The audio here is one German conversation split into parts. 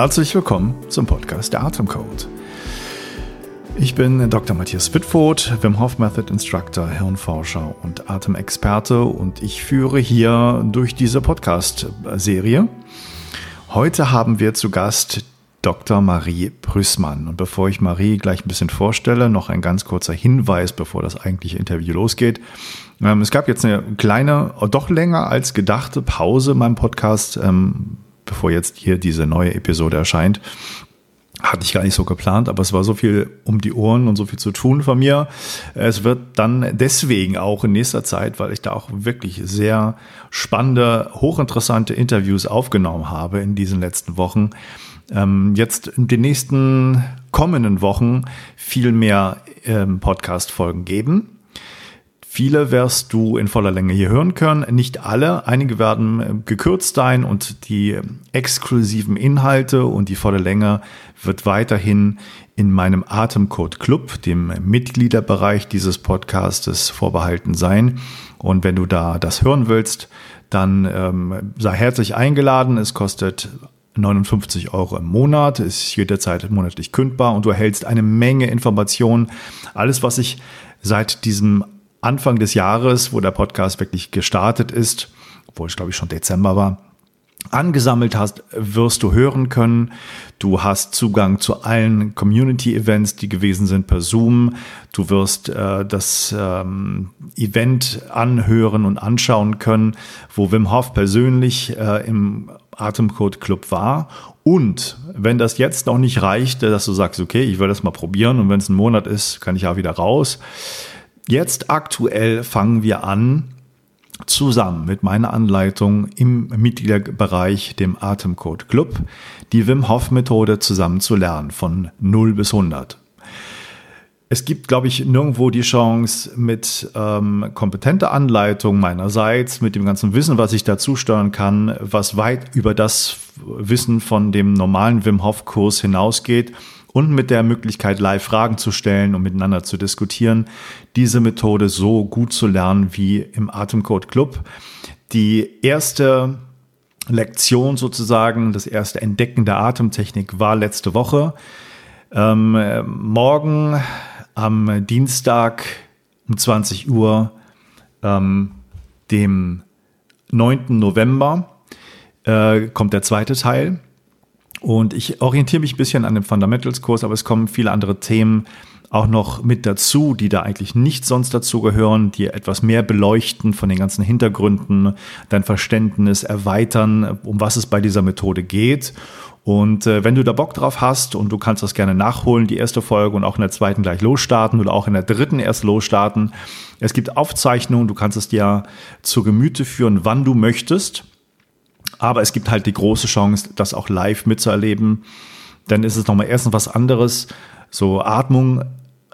Herzlich willkommen zum Podcast der Atemcode. Ich bin Dr. Matthias Wittfurt, Wim Hof Method Instructor, Hirnforscher und Atemexperte und ich führe hier durch diese Podcast-Serie. Heute haben wir zu Gast Dr. Marie Prüßmann. Und bevor ich Marie gleich ein bisschen vorstelle, noch ein ganz kurzer Hinweis, bevor das eigentliche Interview losgeht. Ähm, es gab jetzt eine kleine, doch länger als gedachte Pause in meinem Podcast, ähm, bevor jetzt hier diese neue Episode erscheint. Hatte ich gar nicht so geplant, aber es war so viel um die Ohren und so viel zu tun von mir. Es wird dann deswegen auch in nächster Zeit, weil ich da auch wirklich sehr spannende, hochinteressante Interviews aufgenommen habe in diesen letzten Wochen, ähm, jetzt in den nächsten kommenden Wochen viel mehr ähm, Podcast-Folgen geben. Viele wirst du in voller Länge hier hören können, nicht alle. Einige werden äh, gekürzt sein und die exklusiven Inhalte und die volle Länge wird weiterhin in meinem Atemcode Club, dem Mitgliederbereich dieses Podcastes, vorbehalten sein. Und wenn du da das hören willst, dann ähm, sei herzlich eingeladen. Es kostet 59 Euro im Monat, ist jederzeit monatlich kündbar und du erhältst eine Menge Informationen. Alles, was ich seit diesem Anfang des Jahres, wo der Podcast wirklich gestartet ist, obwohl es glaube ich schon Dezember war, angesammelt hast, wirst du hören können. Du hast Zugang zu allen Community-Events, die gewesen sind per Zoom. Du wirst äh, das ähm, Event anhören und anschauen können, wo Wim Hof persönlich äh, im Atemcode Club war. Und wenn das jetzt noch nicht reicht, dass du sagst, okay, ich will das mal probieren und wenn es ein Monat ist, kann ich ja wieder raus Jetzt aktuell fangen wir an, zusammen mit meiner Anleitung im Mitgliederbereich, dem Atemcode Club, die Wim Hof Methode zusammen zu lernen von 0 bis 100. Es gibt, glaube ich, nirgendwo die Chance, mit ähm, kompetenter Anleitung meinerseits, mit dem ganzen Wissen, was ich dazu steuern kann, was weit über das Wissen von dem normalen Wim Hof Kurs hinausgeht, und mit der Möglichkeit, live Fragen zu stellen und miteinander zu diskutieren, diese Methode so gut zu lernen wie im Atemcode Club. Die erste Lektion sozusagen, das erste Entdecken der Atemtechnik war letzte Woche. Ähm, morgen am Dienstag um 20 Uhr, ähm, dem 9. November, äh, kommt der zweite Teil. Und ich orientiere mich ein bisschen an dem Fundamentals-Kurs, aber es kommen viele andere Themen auch noch mit dazu, die da eigentlich nicht sonst dazu gehören, die etwas mehr beleuchten von den ganzen Hintergründen, dein Verständnis erweitern, um was es bei dieser Methode geht. Und äh, wenn du da Bock drauf hast und du kannst das gerne nachholen, die erste Folge und auch in der zweiten gleich losstarten oder auch in der dritten erst losstarten. Es gibt Aufzeichnungen, du kannst es dir zu Gemüte führen, wann du möchtest. Aber es gibt halt die große Chance, das auch live mitzuerleben. Dann ist es nochmal erstens was anderes, so Atmung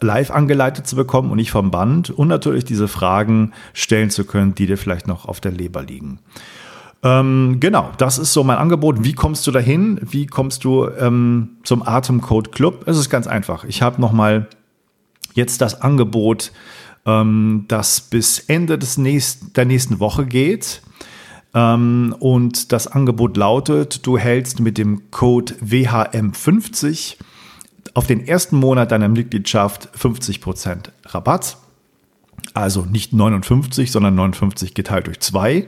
live angeleitet zu bekommen und nicht vom Band und natürlich diese Fragen stellen zu können, die dir vielleicht noch auf der Leber liegen. Ähm, genau, das ist so mein Angebot. Wie kommst du dahin? Wie kommst du ähm, zum Atemcode Club? Es ist ganz einfach. Ich habe nochmal jetzt das Angebot, ähm, das bis Ende des nächsten, der nächsten Woche geht. Ähm, und das Angebot lautet, du hältst mit dem Code WHM50 auf den ersten Monat deiner Mitgliedschaft 50% Rabatt. Also nicht 59, sondern 59 geteilt durch zwei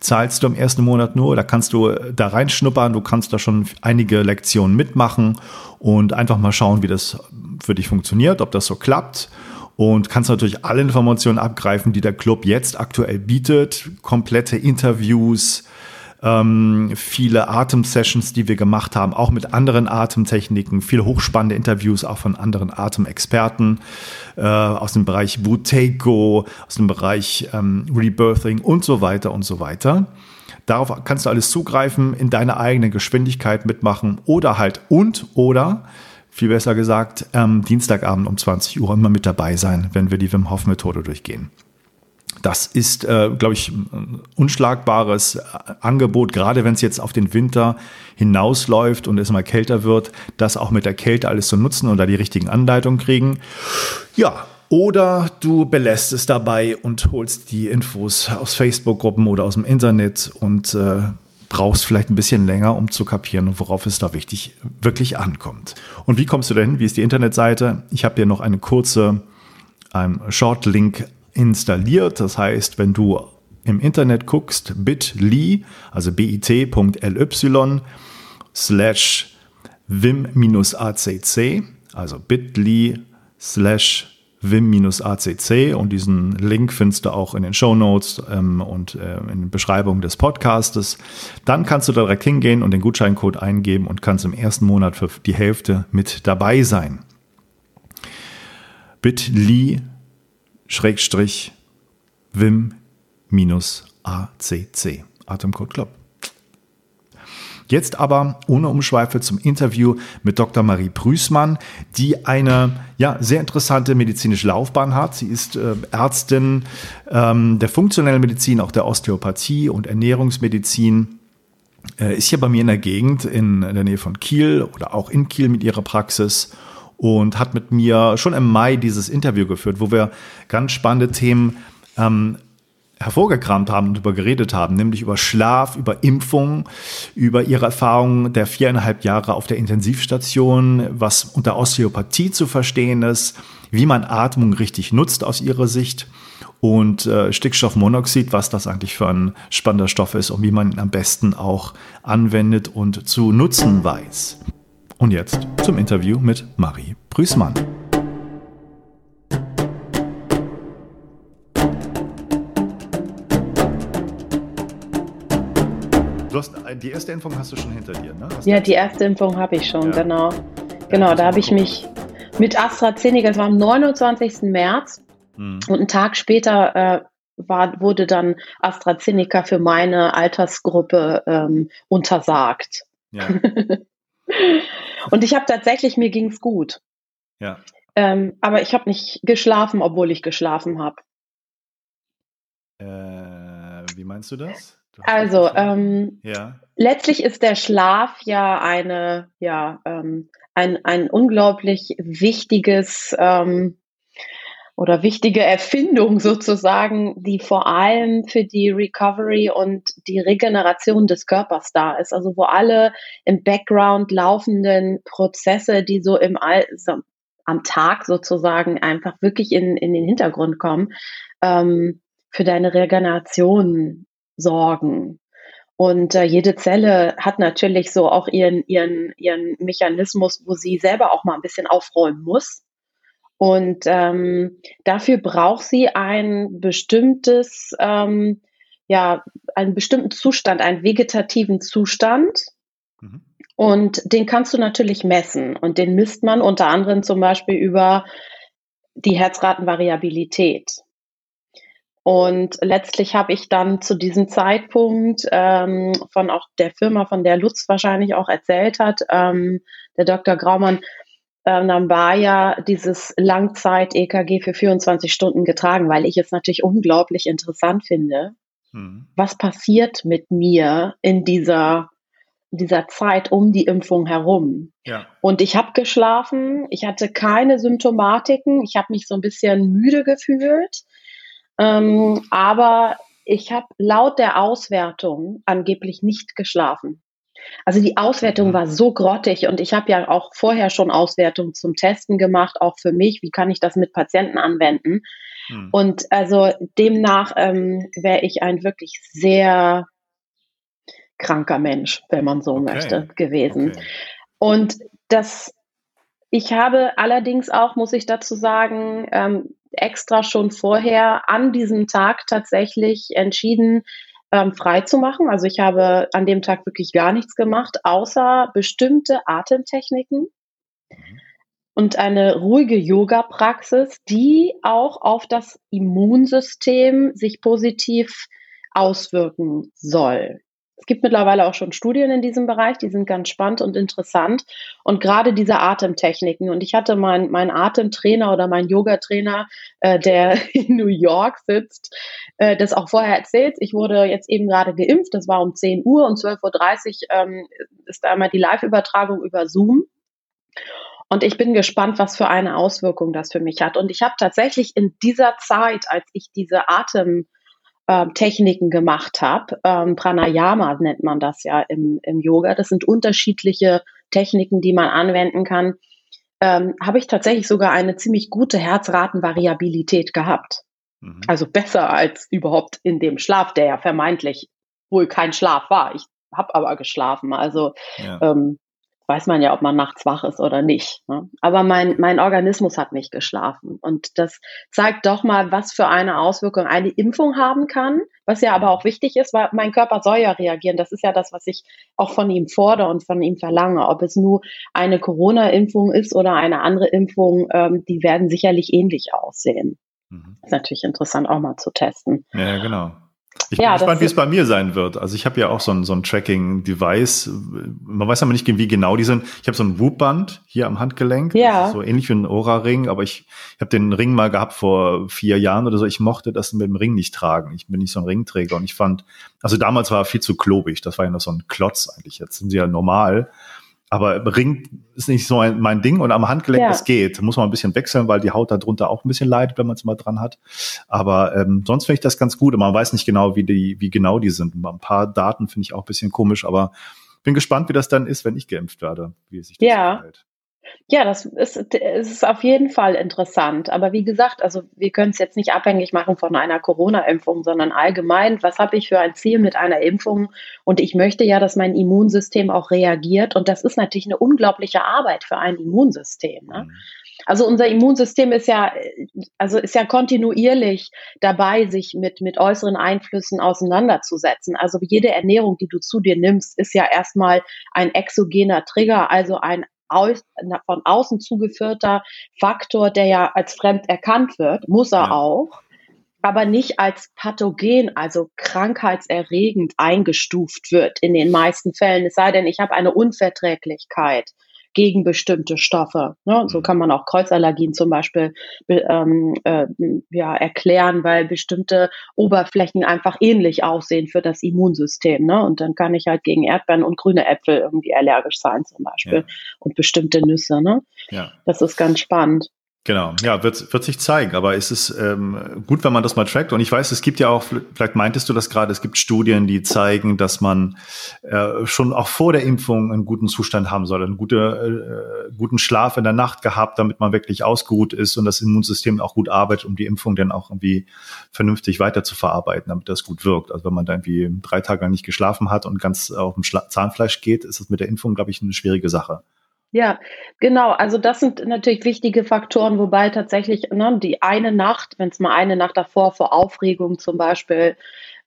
zahlst du im ersten Monat nur. Da kannst du da reinschnuppern, du kannst da schon einige Lektionen mitmachen und einfach mal schauen, wie das für dich funktioniert, ob das so klappt und kannst natürlich alle Informationen abgreifen, die der Club jetzt aktuell bietet. Komplette Interviews, ähm, viele Atemsessions, die wir gemacht haben, auch mit anderen Atemtechniken, viele hochspannende Interviews auch von anderen Atemexperten äh, aus dem Bereich Buteyko, aus dem Bereich ähm, Rebirthing und so weiter und so weiter. Darauf kannst du alles zugreifen, in deiner eigenen Geschwindigkeit mitmachen oder halt und oder viel besser gesagt, ähm, Dienstagabend um 20 Uhr immer mit dabei sein, wenn wir die Wim Hof Methode durchgehen. Das ist, äh, glaube ich, ein unschlagbares äh, Angebot, gerade wenn es jetzt auf den Winter hinausläuft und es mal kälter wird, das auch mit der Kälte alles zu nutzen und da die richtigen Anleitungen kriegen. Ja, oder du belässt es dabei und holst die Infos aus Facebook-Gruppen oder aus dem Internet und äh, brauchst vielleicht ein bisschen länger, um zu kapieren, worauf es da wichtig, wirklich ankommt. Und wie kommst du dahin? Wie ist die Internetseite? Ich habe dir noch eine kurze ähm, Short-Link installiert. Das heißt, wenn du im Internet guckst, bit.ly, also bit.ly slash vim-acc, also bit.ly slash vim-acc und diesen Link findest du auch in den Show Notes ähm, und äh, in der Beschreibung des Podcastes. Dann kannst du direkt hingehen und den Gutscheincode eingeben und kannst im ersten Monat für die Hälfte mit dabei sein. bit.ly Schrägstrich Vim-ACC. Atemcode Club. Jetzt aber ohne Umschweife zum Interview mit Dr. Marie Prüßmann, die eine ja, sehr interessante medizinische Laufbahn hat. Sie ist äh, Ärztin ähm, der funktionellen Medizin, auch der Osteopathie und Ernährungsmedizin. Äh, ist hier bei mir in der Gegend in der Nähe von Kiel oder auch in Kiel mit ihrer Praxis und hat mit mir schon im Mai dieses Interview geführt, wo wir ganz spannende Themen ähm, hervorgekramt haben und über geredet haben, nämlich über Schlaf, über Impfung, über ihre Erfahrungen der viereinhalb Jahre auf der Intensivstation, was unter Osteopathie zu verstehen ist, wie man Atmung richtig nutzt aus ihrer Sicht und äh, Stickstoffmonoxid, was das eigentlich für ein spannender Stoff ist und wie man ihn am besten auch anwendet und zu nutzen weiß. Und jetzt zum Interview mit Marie Prüßmann. Die erste Impfung hast du schon hinter dir, ne? Hast ja, die erste Impfung habe ich schon, ja. genau. Genau, da habe ich mich mit AstraZeneca, das war am 29. März hm. und einen Tag später äh, war, wurde dann AstraZeneca für meine Altersgruppe ähm, untersagt. Ja. Und ich habe tatsächlich, mir ging es gut. Ja. Ähm, aber ich habe nicht geschlafen, obwohl ich geschlafen habe. Äh, wie meinst du das? Also, ähm, ja. letztlich ist der Schlaf ja eine, ja, ähm, ein, ein unglaublich wichtiges ähm, oder wichtige Erfindung sozusagen, die vor allem für die Recovery und die Regeneration des Körpers da ist. Also wo alle im Background laufenden Prozesse, die so im All so am Tag sozusagen einfach wirklich in, in den Hintergrund kommen, ähm, für deine Regeneration sorgen. Und äh, jede Zelle hat natürlich so auch ihren, ihren, ihren Mechanismus, wo sie selber auch mal ein bisschen aufräumen muss. Und ähm, dafür braucht sie ein bestimmtes, ähm, ja, einen bestimmten Zustand, einen vegetativen Zustand. Mhm. Und den kannst du natürlich messen. Und den misst man unter anderem zum Beispiel über die Herzratenvariabilität. Und letztlich habe ich dann zu diesem Zeitpunkt ähm, von auch der Firma, von der Lutz wahrscheinlich auch erzählt hat, ähm, der Dr. Graumann, ähm, dann war ja dieses Langzeit-EKG für 24 Stunden getragen, weil ich es natürlich unglaublich interessant finde. Mhm. Was passiert mit mir in dieser, dieser Zeit um die Impfung herum? Ja. Und ich habe geschlafen, ich hatte keine Symptomatiken, ich habe mich so ein bisschen müde gefühlt, ähm, aber ich habe laut der Auswertung angeblich nicht geschlafen. Also die Auswertung war so grottig und ich habe ja auch vorher schon Auswertungen zum Testen gemacht, auch für mich. Wie kann ich das mit Patienten anwenden? Hm. Und also demnach ähm, wäre ich ein wirklich sehr kranker Mensch, wenn man so okay. möchte, gewesen. Okay. Und das, ich habe allerdings auch, muss ich dazu sagen, ähm, extra schon vorher an diesem Tag tatsächlich entschieden, ähm, frei zu machen. Also ich habe an dem Tag wirklich gar nichts gemacht, außer bestimmte Atemtechniken mhm. und eine ruhige Yoga-Praxis, die auch auf das Immunsystem sich positiv auswirken soll. Es gibt mittlerweile auch schon Studien in diesem Bereich, die sind ganz spannend und interessant. Und gerade diese Atemtechniken. Und ich hatte meinen mein Atemtrainer oder meinen Yoga-Trainer, äh, der in New York sitzt, äh, das auch vorher erzählt. Ich wurde jetzt eben gerade geimpft, das war um 10 Uhr und 12.30 Uhr ähm, ist einmal die Live-Übertragung über Zoom. Und ich bin gespannt, was für eine Auswirkung das für mich hat. Und ich habe tatsächlich in dieser Zeit, als ich diese Atem ähm, Techniken gemacht habe. Ähm, Pranayama nennt man das ja im, im Yoga. Das sind unterschiedliche Techniken, die man anwenden kann. Ähm, habe ich tatsächlich sogar eine ziemlich gute Herzratenvariabilität gehabt. Mhm. Also besser als überhaupt in dem Schlaf, der ja vermeintlich wohl kein Schlaf war. Ich habe aber geschlafen. Also ja. ähm, weiß man ja, ob man nachts wach ist oder nicht. Ne? Aber mein, mein Organismus hat nicht geschlafen. Und das zeigt doch mal, was für eine Auswirkung eine Impfung haben kann, was ja aber auch wichtig ist, weil mein Körper soll ja reagieren. Das ist ja das, was ich auch von ihm fordere und von ihm verlange. Ob es nur eine Corona-Impfung ist oder eine andere Impfung, ähm, die werden sicherlich ähnlich aussehen. Mhm. Ist natürlich interessant auch mal zu testen. Ja, genau. Ich bin ja, gespannt, wie es bei mir sein wird. Also ich habe ja auch so ein, so ein Tracking-Device. Man weiß aber nicht, wie genau die sind. Ich habe so ein Whoop-Band hier am Handgelenk. Ja. So ähnlich wie ein Ora-Ring, aber ich, ich habe den Ring mal gehabt vor vier Jahren oder so. Ich mochte das mit dem Ring nicht tragen. Ich bin nicht so ein Ringträger und ich fand, also damals war er viel zu klobig. Das war ja noch so ein Klotz eigentlich. Jetzt sind sie ja normal. Aber Ring ist nicht so ein, mein Ding und am Handgelenk, ja. das geht. Muss man ein bisschen wechseln, weil die Haut darunter auch ein bisschen leidet, wenn man es mal dran hat. Aber ähm, sonst finde ich das ganz gut. Und man weiß nicht genau, wie die, wie genau die sind. Ein paar Daten finde ich auch ein bisschen komisch, aber bin gespannt, wie das dann ist, wenn ich geimpft werde, wie sich das ja. verhält. Ja, das ist, ist auf jeden Fall interessant. Aber wie gesagt, also wir können es jetzt nicht abhängig machen von einer Corona-Impfung, sondern allgemein, was habe ich für ein Ziel mit einer Impfung? Und ich möchte ja, dass mein Immunsystem auch reagiert. Und das ist natürlich eine unglaubliche Arbeit für ein Immunsystem. Ne? Mhm. Also unser Immunsystem ist ja, also ist ja kontinuierlich dabei, sich mit, mit äußeren Einflüssen auseinanderzusetzen. Also jede Ernährung, die du zu dir nimmst, ist ja erstmal ein exogener Trigger, also ein aus, von außen zugeführter Faktor, der ja als fremd erkannt wird, muss er ja. auch, aber nicht als pathogen, also krankheitserregend eingestuft wird in den meisten Fällen. Es sei denn, ich habe eine Unverträglichkeit gegen bestimmte Stoffe. Ne? So mhm. kann man auch Kreuzallergien zum Beispiel ähm, äh, ja, erklären, weil bestimmte Oberflächen einfach ähnlich aussehen für das Immunsystem. Ne? Und dann kann ich halt gegen Erdbeeren und grüne Äpfel irgendwie allergisch sein zum Beispiel ja. und bestimmte Nüsse. Ne? Ja. Das ist ganz spannend. Genau, ja, wird, wird sich zeigen, aber es ist ähm, gut, wenn man das mal trackt. Und ich weiß, es gibt ja auch, vielleicht meintest du das gerade, es gibt Studien, die zeigen, dass man äh, schon auch vor der Impfung einen guten Zustand haben soll, einen gute, äh, guten Schlaf in der Nacht gehabt, damit man wirklich ausgeruht ist und das Immunsystem auch gut arbeitet, um die Impfung dann auch irgendwie vernünftig weiter zu verarbeiten, damit das gut wirkt. Also wenn man da irgendwie drei Tage nicht geschlafen hat und ganz auf dem Schla Zahnfleisch geht, ist es mit der Impfung, glaube ich, eine schwierige Sache. Ja, genau. Also das sind natürlich wichtige Faktoren, wobei tatsächlich ne, die eine Nacht, wenn es mal eine Nacht davor vor Aufregung zum Beispiel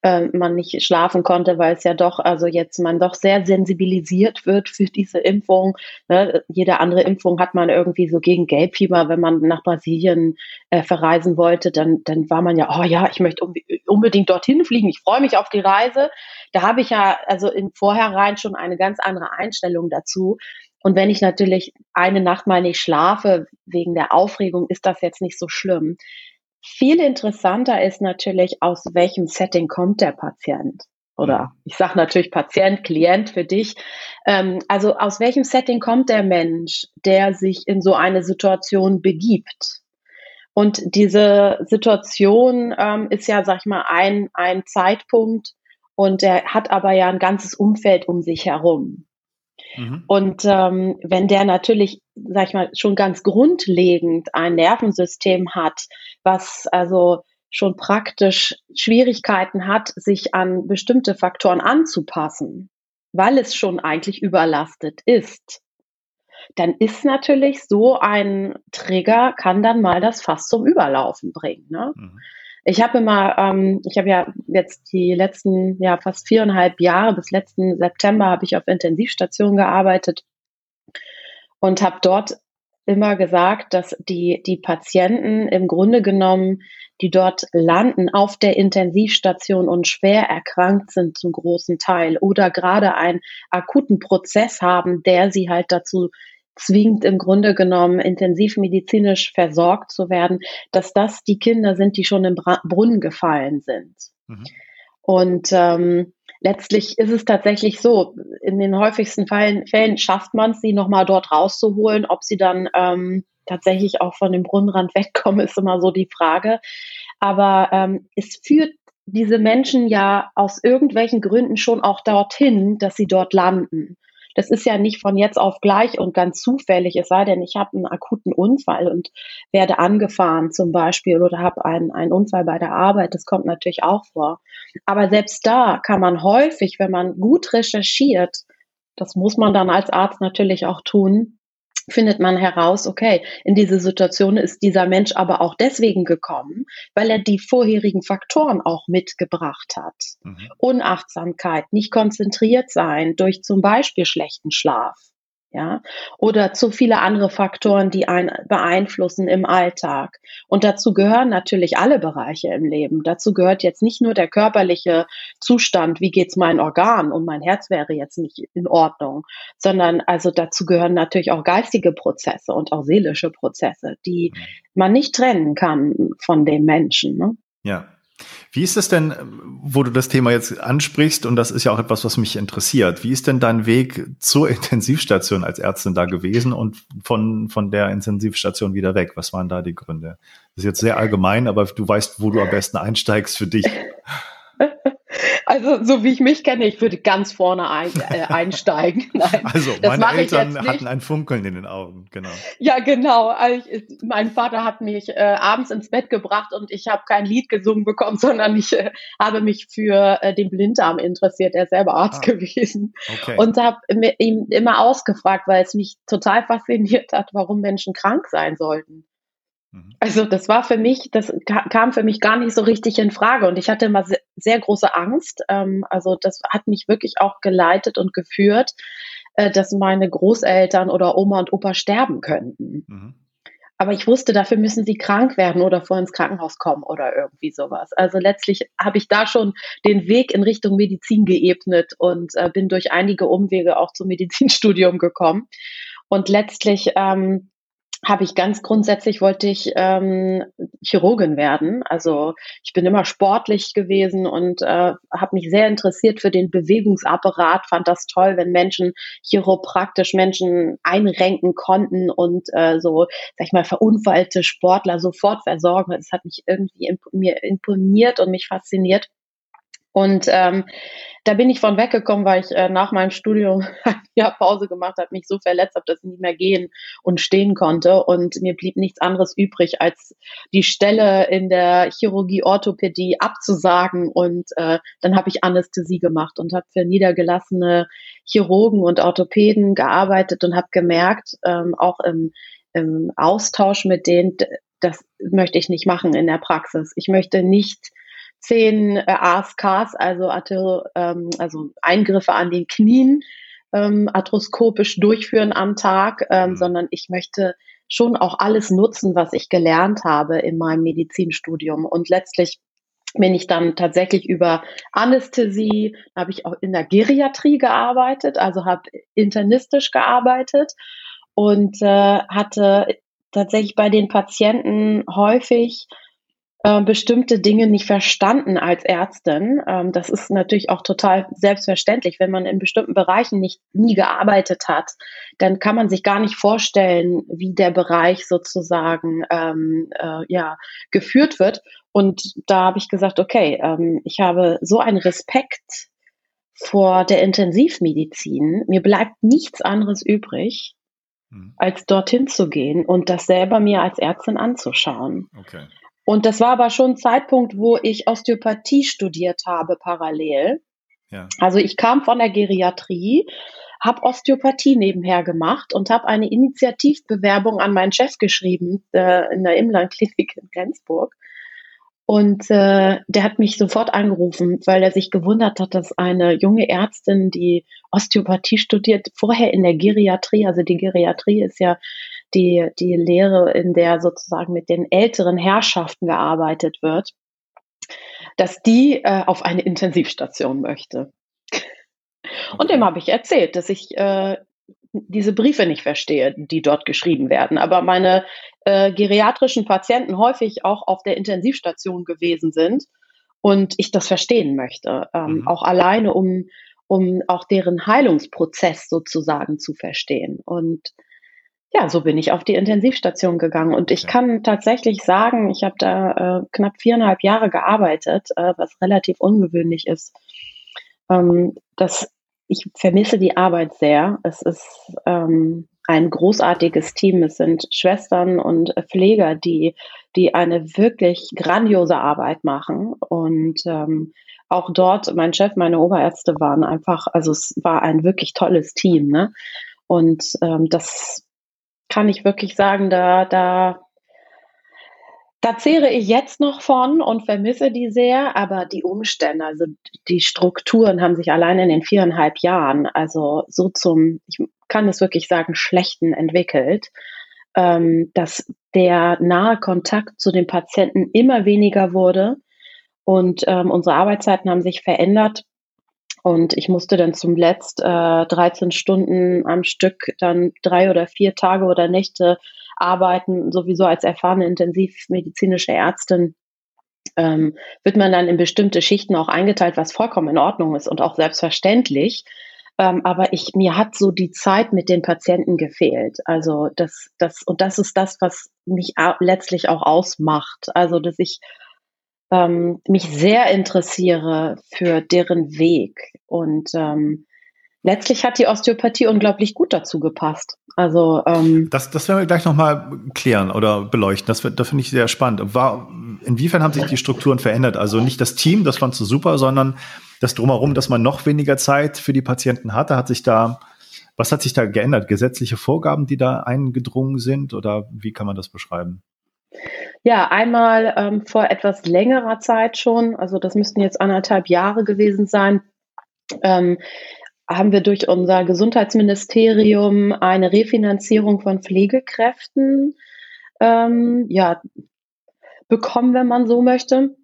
äh, man nicht schlafen konnte, weil es ja doch, also jetzt man doch sehr sensibilisiert wird für diese Impfung. Ne? Jede andere Impfung hat man irgendwie so gegen Gelbfieber, wenn man nach Brasilien äh, verreisen wollte, dann, dann war man ja, oh ja, ich möchte unbedingt dorthin fliegen, ich freue mich auf die Reise. Da habe ich ja also in vorherein schon eine ganz andere Einstellung dazu. Und wenn ich natürlich eine Nacht mal nicht schlafe wegen der Aufregung, ist das jetzt nicht so schlimm. Viel interessanter ist natürlich, aus welchem Setting kommt der Patient. Oder ich sage natürlich Patient, Klient für dich. Ähm, also aus welchem Setting kommt der Mensch, der sich in so eine Situation begibt? Und diese Situation ähm, ist ja, sag ich mal, ein, ein Zeitpunkt und der hat aber ja ein ganzes Umfeld um sich herum. Mhm. Und ähm, wenn der natürlich, sag ich mal, schon ganz grundlegend ein Nervensystem hat, was also schon praktisch Schwierigkeiten hat, sich an bestimmte Faktoren anzupassen, weil es schon eigentlich überlastet ist, dann ist natürlich so ein Trigger, kann dann mal das Fass zum Überlaufen bringen. Ne? Mhm. Ich habe immer, ähm, ich habe ja jetzt die letzten, ja fast viereinhalb Jahre, bis letzten September habe ich auf Intensivstation gearbeitet und habe dort immer gesagt, dass die, die Patienten im Grunde genommen, die dort landen auf der Intensivstation und schwer erkrankt sind zum großen Teil oder gerade einen akuten Prozess haben, der sie halt dazu zwingt, im Grunde genommen intensivmedizinisch versorgt zu werden, dass das die Kinder sind, die schon im Brunnen gefallen sind. Mhm. Und ähm, letztlich ist es tatsächlich so, in den häufigsten Fällen, Fällen schafft man es, sie nochmal dort rauszuholen. Ob sie dann ähm, tatsächlich auch von dem Brunnenrand wegkommen, ist immer so die Frage. Aber ähm, es führt diese Menschen ja aus irgendwelchen Gründen schon auch dorthin, dass sie dort landen. Das ist ja nicht von jetzt auf gleich und ganz zufällig, es sei denn, ich habe einen akuten Unfall und werde angefahren zum Beispiel oder habe einen, einen Unfall bei der Arbeit. Das kommt natürlich auch vor. Aber selbst da kann man häufig, wenn man gut recherchiert, das muss man dann als Arzt natürlich auch tun, findet man heraus, okay, in diese Situation ist dieser Mensch aber auch deswegen gekommen, weil er die vorherigen Faktoren auch mitgebracht hat. Mhm. Unachtsamkeit, nicht konzentriert sein durch zum Beispiel schlechten Schlaf ja, oder zu viele andere Faktoren, die einen beeinflussen im Alltag. Und dazu gehören natürlich alle Bereiche im Leben. Dazu gehört jetzt nicht nur der körperliche Zustand, wie geht's meinen Organ und mein Herz wäre jetzt nicht in Ordnung, sondern also dazu gehören natürlich auch geistige Prozesse und auch seelische Prozesse, die mhm. man nicht trennen kann von dem Menschen. Ne? Ja, wie ist es denn, wo du das Thema jetzt ansprichst, und das ist ja auch etwas, was mich interessiert, wie ist denn dein Weg zur Intensivstation als Ärztin da gewesen und von, von der Intensivstation wieder weg? Was waren da die Gründe? Das ist jetzt sehr allgemein, aber du weißt, wo du am besten einsteigst für dich. Also, so wie ich mich kenne, ich würde ganz vorne ein, äh, einsteigen. Nein, also, meine Eltern hatten ein Funkeln in den Augen, genau. Ja, genau. Also ich, mein Vater hat mich äh, abends ins Bett gebracht und ich habe kein Lied gesungen bekommen, sondern ich äh, habe mich für äh, den Blinddarm interessiert. Er ist selber Arzt ah, gewesen. Okay. Und habe ihm immer ausgefragt, weil es mich total fasziniert hat, warum Menschen krank sein sollten. Mhm. Also das war für mich, das kam für mich gar nicht so richtig in Frage und ich hatte immer sehr, sehr große Angst. Ähm, also das hat mich wirklich auch geleitet und geführt, äh, dass meine Großeltern oder Oma und Opa sterben könnten. Mhm. Aber ich wusste, dafür müssen sie krank werden oder vor ins Krankenhaus kommen oder irgendwie sowas. Also letztlich habe ich da schon den Weg in Richtung Medizin geebnet und äh, bin durch einige Umwege auch zum Medizinstudium gekommen. Und letztlich ähm, habe ich ganz grundsätzlich wollte ich ähm, Chirurgin werden. Also ich bin immer sportlich gewesen und äh, habe mich sehr interessiert für den Bewegungsapparat. Fand das toll, wenn Menschen chiropraktisch Menschen einrenken konnten und äh, so, sag ich mal, verunfallte Sportler sofort versorgen. Das hat mich irgendwie imp mir imponiert und mich fasziniert. Und ähm, da bin ich von weggekommen, weil ich äh, nach meinem Studium Jahr Pause gemacht habe, mich so verletzt habe, dass ich nicht mehr gehen und stehen konnte. Und mir blieb nichts anderes übrig, als die Stelle in der Chirurgie Orthopädie abzusagen. Und äh, dann habe ich Anästhesie gemacht und habe für niedergelassene Chirurgen und Orthopäden gearbeitet und habe gemerkt, ähm, auch im, im Austausch mit denen, das möchte ich nicht machen in der Praxis. Ich möchte nicht zehn äh, ASKs, also, ähm, also Eingriffe an den Knien, ähm, arthroskopisch durchführen am Tag, ähm, mhm. sondern ich möchte schon auch alles nutzen, was ich gelernt habe in meinem Medizinstudium. Und letztlich bin ich dann tatsächlich über Anästhesie, habe ich auch in der Geriatrie gearbeitet, also habe internistisch gearbeitet und äh, hatte tatsächlich bei den Patienten häufig äh, bestimmte Dinge nicht verstanden als Ärztin. Ähm, das ist natürlich auch total selbstverständlich. Wenn man in bestimmten Bereichen nicht nie gearbeitet hat, dann kann man sich gar nicht vorstellen, wie der Bereich sozusagen ähm, äh, ja geführt wird. Und da habe ich gesagt, okay, ähm, ich habe so einen Respekt vor der Intensivmedizin. Mir bleibt nichts anderes übrig, hm. als dorthin zu gehen und das selber mir als Ärztin anzuschauen. Okay. Und das war aber schon ein Zeitpunkt, wo ich Osteopathie studiert habe parallel. Ja. Also ich kam von der Geriatrie, habe Osteopathie nebenher gemacht und habe eine Initiativbewerbung an meinen Chef geschrieben äh, in der Imland-Klinik in Rendsburg. Und äh, der hat mich sofort angerufen, weil er sich gewundert hat, dass eine junge Ärztin, die Osteopathie studiert, vorher in der Geriatrie, also die Geriatrie ist ja die, die Lehre, in der sozusagen mit den älteren Herrschaften gearbeitet wird, dass die äh, auf eine Intensivstation möchte. Und dem habe ich erzählt, dass ich äh, diese Briefe nicht verstehe, die dort geschrieben werden. Aber meine äh, geriatrischen Patienten häufig auch auf der Intensivstation gewesen sind und ich das verstehen möchte, ähm, mhm. auch alleine, um, um auch deren Heilungsprozess sozusagen zu verstehen. Und ja, so bin ich auf die Intensivstation gegangen. Und ich kann tatsächlich sagen, ich habe da äh, knapp viereinhalb Jahre gearbeitet, äh, was relativ ungewöhnlich ist. Ähm, das, ich vermisse die Arbeit sehr. Es ist ähm, ein großartiges Team. Es sind Schwestern und Pfleger, die, die eine wirklich grandiose Arbeit machen. Und ähm, auch dort, mein Chef, meine Oberärzte waren einfach, also es war ein wirklich tolles Team. Ne? Und ähm, das kann ich wirklich sagen, da, da, da zehre ich jetzt noch von und vermisse die sehr, aber die Umstände, also die Strukturen haben sich allein in den viereinhalb Jahren, also so zum, ich kann es wirklich sagen, schlechten entwickelt, ähm, dass der nahe Kontakt zu den Patienten immer weniger wurde und ähm, unsere Arbeitszeiten haben sich verändert. Und ich musste dann zum Letzt äh, 13 Stunden am Stück dann drei oder vier Tage oder Nächte arbeiten, sowieso als erfahrene intensivmedizinische Ärztin. Ähm, wird man dann in bestimmte Schichten auch eingeteilt, was vollkommen in Ordnung ist und auch selbstverständlich. Ähm, aber ich, mir hat so die Zeit mit den Patienten gefehlt. Also das, das, und das ist das, was mich letztlich auch ausmacht. Also, dass ich ähm, mich sehr interessiere für deren Weg. Und ähm, letztlich hat die Osteopathie unglaublich gut dazu gepasst. Also ähm, das, das werden wir gleich nochmal klären oder beleuchten. Das, das finde ich sehr spannend. War, inwiefern haben sich die Strukturen verändert? Also nicht das Team, das fandst du super, sondern das drumherum, dass man noch weniger Zeit für die Patienten hatte. Hat sich da, was hat sich da geändert? Gesetzliche Vorgaben, die da eingedrungen sind oder wie kann man das beschreiben? Ja, einmal ähm, vor etwas längerer Zeit schon, also das müssten jetzt anderthalb Jahre gewesen sein, ähm, haben wir durch unser Gesundheitsministerium eine Refinanzierung von Pflegekräften ähm, ja, bekommen, wenn man so möchte.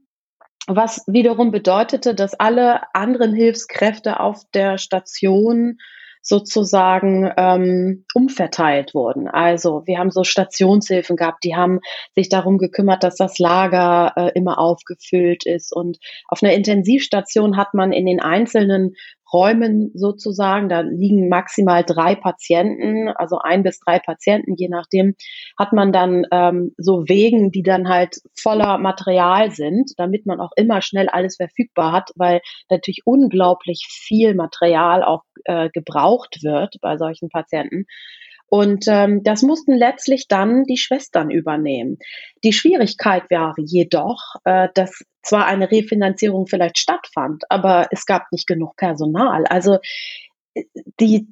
Was wiederum bedeutete, dass alle anderen Hilfskräfte auf der Station sozusagen ähm, umverteilt wurden. Also wir haben so Stationshilfen gehabt, die haben sich darum gekümmert, dass das Lager äh, immer aufgefüllt ist. Und auf einer Intensivstation hat man in den einzelnen Räumen sozusagen. Da liegen maximal drei Patienten, also ein bis drei Patienten, je nachdem, hat man dann ähm, so Wegen, die dann halt voller Material sind, damit man auch immer schnell alles verfügbar hat, weil natürlich unglaublich viel Material auch äh, gebraucht wird bei solchen Patienten. Und ähm, das mussten letztlich dann die Schwestern übernehmen. Die Schwierigkeit wäre jedoch, äh, dass zwar eine Refinanzierung vielleicht stattfand, aber es gab nicht genug Personal. Also äh, die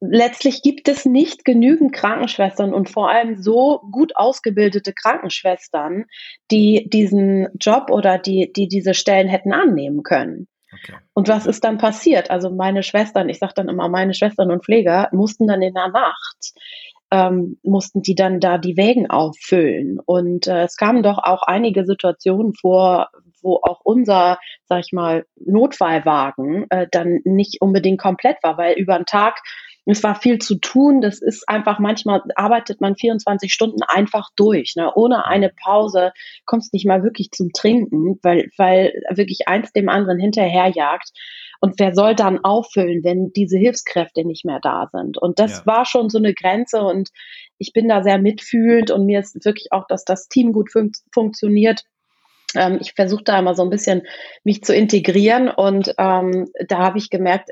letztlich gibt es nicht genügend Krankenschwestern und vor allem so gut ausgebildete Krankenschwestern, die diesen Job oder die, die diese Stellen hätten annehmen können. Okay. Und was ist dann passiert? Also meine Schwestern, ich sage dann immer, meine Schwestern und Pfleger mussten dann in der Nacht, ähm, mussten die dann da die Wägen auffüllen. Und äh, es kamen doch auch einige Situationen vor, wo auch unser, sag ich mal, Notfallwagen äh, dann nicht unbedingt komplett war, weil über den Tag es war viel zu tun. Das ist einfach, manchmal arbeitet man 24 Stunden einfach durch. Ne? Ohne eine Pause kommst nicht mal wirklich zum Trinken, weil, weil wirklich eins dem anderen hinterherjagt. Und wer soll dann auffüllen, wenn diese Hilfskräfte nicht mehr da sind? Und das ja. war schon so eine Grenze und ich bin da sehr mitfühlend und mir ist wirklich auch, dass das Team gut fun funktioniert ähm, ich versuche da immer so ein bisschen mich zu integrieren und ähm, da habe ich gemerkt,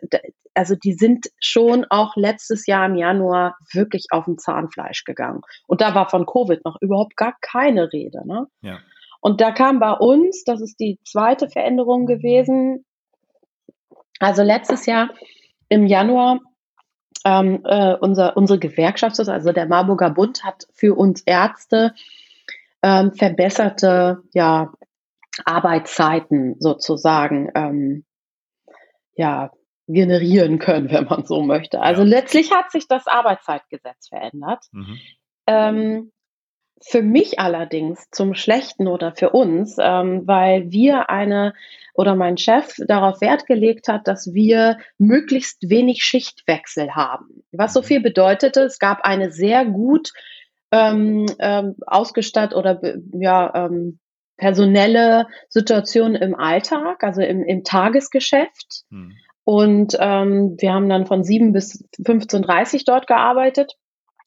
also die sind schon auch letztes Jahr im Januar wirklich auf dem Zahnfleisch gegangen. Und da war von Covid noch überhaupt gar keine Rede. Ne? Ja. Und da kam bei uns, das ist die zweite Veränderung gewesen, also letztes Jahr im Januar ähm, äh, unser, unsere Gewerkschaft, also der Marburger Bund, hat für uns Ärzte ähm, verbesserte ja, Arbeitszeiten sozusagen ähm, ja, generieren können, wenn man so möchte. Also ja. letztlich hat sich das Arbeitszeitgesetz verändert. Mhm. Ähm, für mich allerdings zum Schlechten oder für uns, ähm, weil wir eine oder mein Chef darauf Wert gelegt hat, dass wir möglichst wenig Schichtwechsel haben. Was so mhm. viel bedeutete, es gab eine sehr gut ähm, ähm, ausgestattet oder ja ähm, personelle Situation im Alltag, also im, im Tagesgeschäft. Hm. Und ähm, wir haben dann von 7 bis 15.30 dort gearbeitet.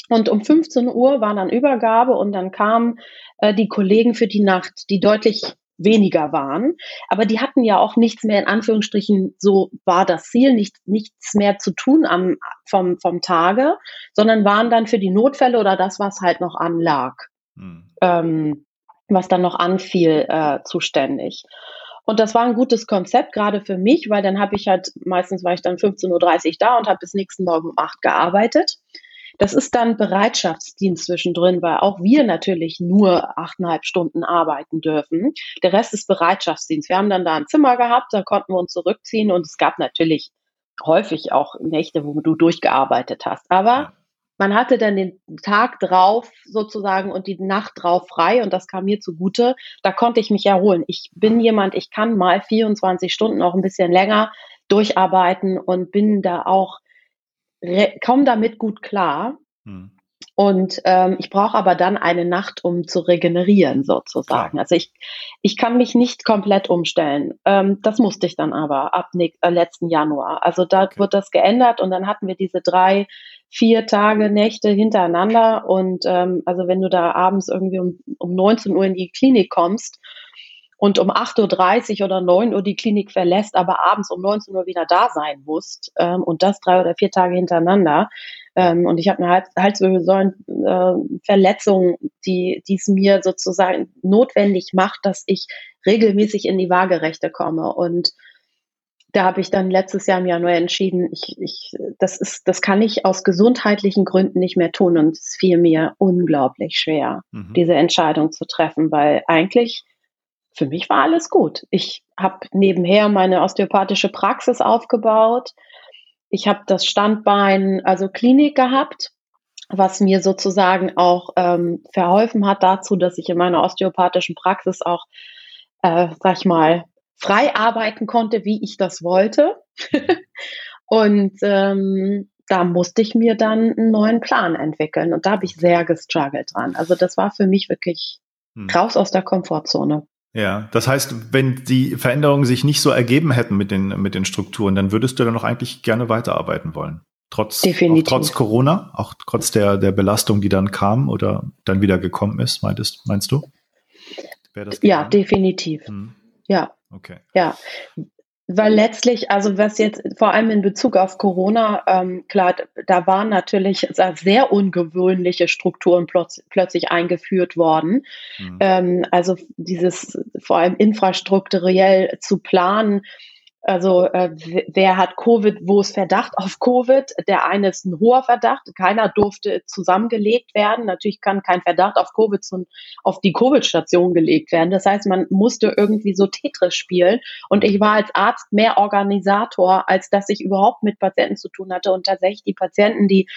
Und um 15 Uhr war dann Übergabe und dann kamen äh, die Kollegen für die Nacht, die deutlich weniger waren. Aber die hatten ja auch nichts mehr in Anführungsstrichen, so war das Ziel, nicht, nichts mehr zu tun am, vom, vom Tage, sondern waren dann für die Notfälle oder das, was halt noch anlag, hm. ähm, was dann noch anfiel, äh, zuständig. Und das war ein gutes Konzept, gerade für mich, weil dann habe ich halt, meistens war ich dann 15.30 Uhr da und habe bis nächsten Morgen um 8 gearbeitet. Das ist dann Bereitschaftsdienst zwischendrin, weil auch wir natürlich nur achteinhalb Stunden arbeiten dürfen. Der Rest ist Bereitschaftsdienst. Wir haben dann da ein Zimmer gehabt, da konnten wir uns zurückziehen und es gab natürlich häufig auch Nächte, wo du durchgearbeitet hast. Aber man hatte dann den Tag drauf sozusagen und die Nacht drauf frei und das kam mir zugute. Da konnte ich mich erholen. Ich bin jemand, ich kann mal 24 Stunden auch ein bisschen länger durcharbeiten und bin da auch, komme damit gut klar. Hm. Und ähm, ich brauche aber dann eine Nacht, um zu regenerieren, sozusagen. Also ich, ich kann mich nicht komplett umstellen. Ähm, das musste ich dann aber ab äh, letzten Januar. Also da okay. wird das geändert und dann hatten wir diese drei vier Tage, Nächte hintereinander. Und ähm, also wenn du da abends irgendwie um, um 19 Uhr in die Klinik kommst und um 8.30 Uhr oder 9 Uhr die Klinik verlässt, aber abends um 19 Uhr wieder da sein musst ähm, und das drei oder vier Tage hintereinander. Ähm, und ich habe eine Hals Halswirbelsäulenverletzung, äh, die es mir sozusagen notwendig macht, dass ich regelmäßig in die Waagerechte komme. Und da habe ich dann letztes Jahr im Januar entschieden, ich, ich, das ist, das kann ich aus gesundheitlichen Gründen nicht mehr tun und es fiel mir unglaublich schwer, mhm. diese Entscheidung zu treffen, weil eigentlich für mich war alles gut. Ich habe nebenher meine osteopathische Praxis aufgebaut. Ich habe das Standbein, also Klinik gehabt, was mir sozusagen auch ähm, verholfen hat dazu, dass ich in meiner osteopathischen Praxis auch, äh, sag ich mal, frei arbeiten konnte, wie ich das wollte. und ähm, da musste ich mir dann einen neuen Plan entwickeln. Und da habe ich sehr gestruggelt dran. Also das war für mich wirklich hm. raus aus der Komfortzone. Ja, das heißt, wenn die Veränderungen sich nicht so ergeben hätten mit den, mit den Strukturen, dann würdest du dann noch eigentlich gerne weiterarbeiten wollen. Trotz, trotz Corona, auch trotz der, der Belastung, die dann kam oder dann wieder gekommen ist, meintest, meinst du? ja, definitiv. Hm. Ja. Okay. Ja. Weil letztlich, also was jetzt vor allem in Bezug auf Corona, ähm, klar, da waren natürlich sehr ungewöhnliche Strukturen plötz plötzlich eingeführt worden. Mhm. Ähm, also dieses vor allem infrastrukturell zu planen, also äh, wer hat Covid, wo ist Verdacht auf Covid? Der eine ist ein hoher Verdacht, keiner durfte zusammengelegt werden. Natürlich kann kein Verdacht auf Covid zu, auf die Covid-Station gelegt werden. Das heißt, man musste irgendwie so Tetris spielen. Und ich war als Arzt mehr Organisator, als dass ich überhaupt mit Patienten zu tun hatte. Und tatsächlich die Patienten, die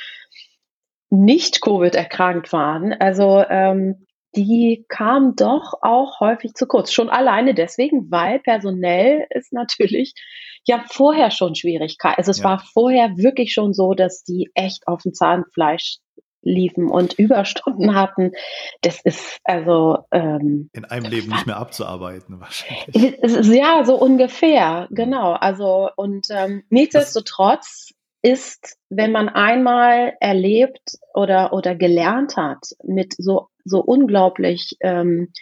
nicht Covid erkrankt waren, also ähm, die kam doch auch häufig zu kurz. Schon alleine deswegen, weil personell ist natürlich ja vorher schon Schwierigkeit. Also es ja. war vorher wirklich schon so, dass die echt auf dem Zahnfleisch liefen und Überstunden hatten. Das ist also ähm, in einem Leben nicht mehr abzuarbeiten wahrscheinlich. Ja, so ungefähr, genau. Also und ähm, nichtsdestotrotz ist, wenn man einmal erlebt oder, oder gelernt hat, mit so, so unglaublich ähm,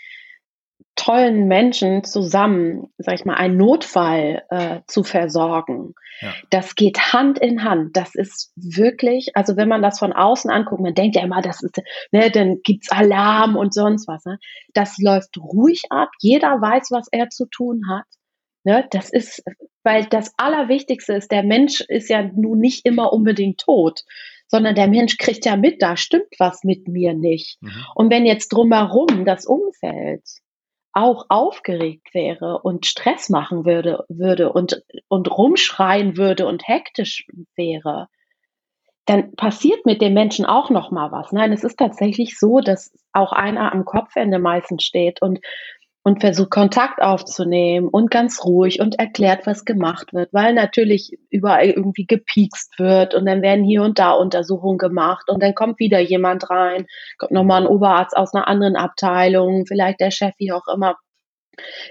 tollen Menschen zusammen, sag ich mal, einen Notfall äh, zu versorgen. Ja. Das geht Hand in Hand. Das ist wirklich, also wenn man das von außen anguckt, man denkt ja immer, das ist, ne, dann gibt's Alarm und sonst was. Ne? Das läuft ruhig ab. Jeder weiß, was er zu tun hat. Ne, das ist, weil das Allerwichtigste ist, der Mensch ist ja nun nicht immer unbedingt tot, sondern der Mensch kriegt ja mit, da stimmt was mit mir nicht. Mhm. Und wenn jetzt drumherum das Umfeld auch aufgeregt wäre und Stress machen würde, würde und, und rumschreien würde und hektisch wäre, dann passiert mit dem Menschen auch noch mal was. Nein, es ist tatsächlich so, dass auch einer am Kopfende meistens steht und und versucht Kontakt aufzunehmen und ganz ruhig und erklärt, was gemacht wird, weil natürlich überall irgendwie gepiekst wird und dann werden hier und da Untersuchungen gemacht und dann kommt wieder jemand rein, kommt nochmal ein Oberarzt aus einer anderen Abteilung, vielleicht der Chef, wie auch immer.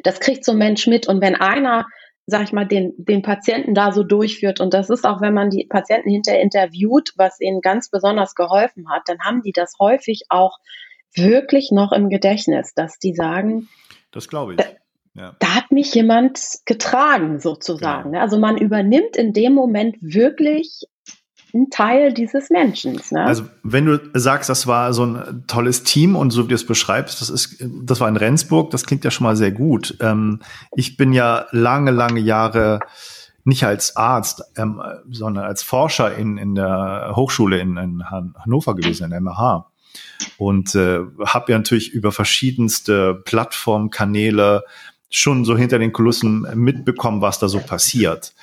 Das kriegt so ein Mensch mit und wenn einer sag ich mal, den, den Patienten da so durchführt. Und das ist auch, wenn man die Patienten hinterher interviewt, was ihnen ganz besonders geholfen hat, dann haben die das häufig auch wirklich noch im Gedächtnis, dass die sagen, das glaube ich. Da, ja. da, hat mich jemand getragen, sozusagen. Genau. Also man übernimmt in dem Moment wirklich ein Teil dieses Menschen. Ne? Also wenn du sagst, das war so ein tolles Team und so wie du es beschreibst, das ist, das war in Rendsburg, das klingt ja schon mal sehr gut. Ähm, ich bin ja lange, lange Jahre nicht als Arzt, ähm, sondern als Forscher in, in der Hochschule in, in Hannover gewesen, in der MH. Und äh, habe ja natürlich über verschiedenste Plattformkanäle schon so hinter den Kulissen mitbekommen, was da so passiert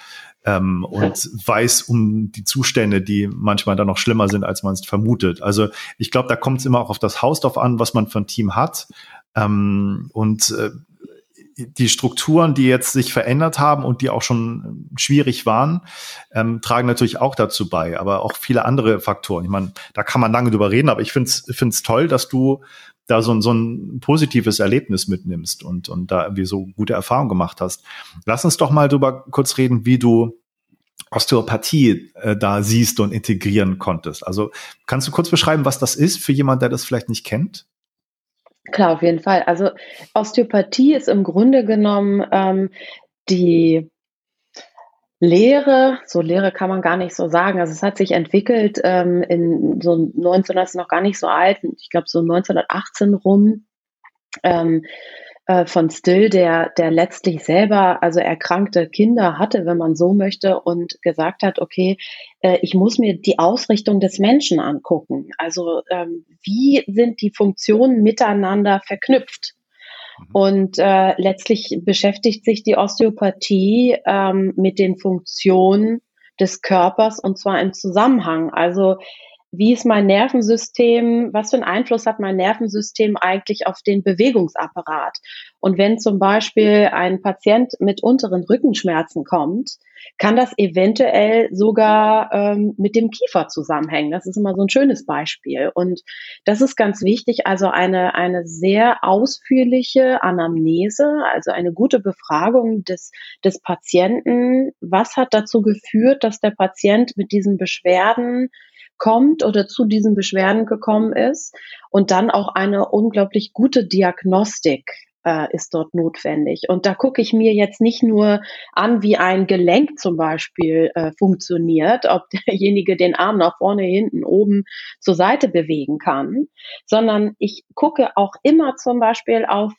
ähm, und weiß um die Zustände, die manchmal dann noch schlimmer sind, als man es vermutet. Also ich glaube, da kommt es immer auch auf das Haus drauf an, was man für ein Team hat. Ähm, und äh, die Strukturen, die jetzt sich verändert haben und die auch schon schwierig waren, ähm, tragen natürlich auch dazu bei, aber auch viele andere Faktoren. Ich meine, da kann man lange drüber reden, aber ich finde es toll, dass du da so, so ein positives Erlebnis mitnimmst und, und da irgendwie so gute Erfahrungen gemacht hast. Lass uns doch mal drüber kurz reden, wie du Osteopathie äh, da siehst und integrieren konntest. Also kannst du kurz beschreiben, was das ist für jemand, der das vielleicht nicht kennt? Klar, auf jeden Fall. Also Osteopathie ist im Grunde genommen ähm, die Lehre, so Lehre kann man gar nicht so sagen. Also es hat sich entwickelt ähm, in so 1900 ist noch gar nicht so alt, ich glaube so 1918 rum. Ähm, äh, von Still, der, der letztlich selber also erkrankte Kinder hatte, wenn man so möchte, und gesagt hat, okay, äh, ich muss mir die Ausrichtung des Menschen angucken. Also ähm, wie sind die Funktionen miteinander verknüpft? Mhm. Und äh, letztlich beschäftigt sich die Osteopathie ähm, mit den Funktionen des Körpers und zwar im Zusammenhang. Also wie ist mein Nervensystem, was für einen Einfluss hat mein Nervensystem eigentlich auf den Bewegungsapparat? Und wenn zum Beispiel ein Patient mit unteren Rückenschmerzen kommt, kann das eventuell sogar ähm, mit dem Kiefer zusammenhängen. Das ist immer so ein schönes Beispiel. Und das ist ganz wichtig, also eine, eine sehr ausführliche Anamnese, also eine gute Befragung des, des Patienten. Was hat dazu geführt, dass der Patient mit diesen Beschwerden kommt oder zu diesen Beschwerden gekommen ist. Und dann auch eine unglaublich gute Diagnostik äh, ist dort notwendig. Und da gucke ich mir jetzt nicht nur an, wie ein Gelenk zum Beispiel äh, funktioniert, ob derjenige den Arm nach vorne, hinten, oben zur Seite bewegen kann, sondern ich gucke auch immer zum Beispiel auf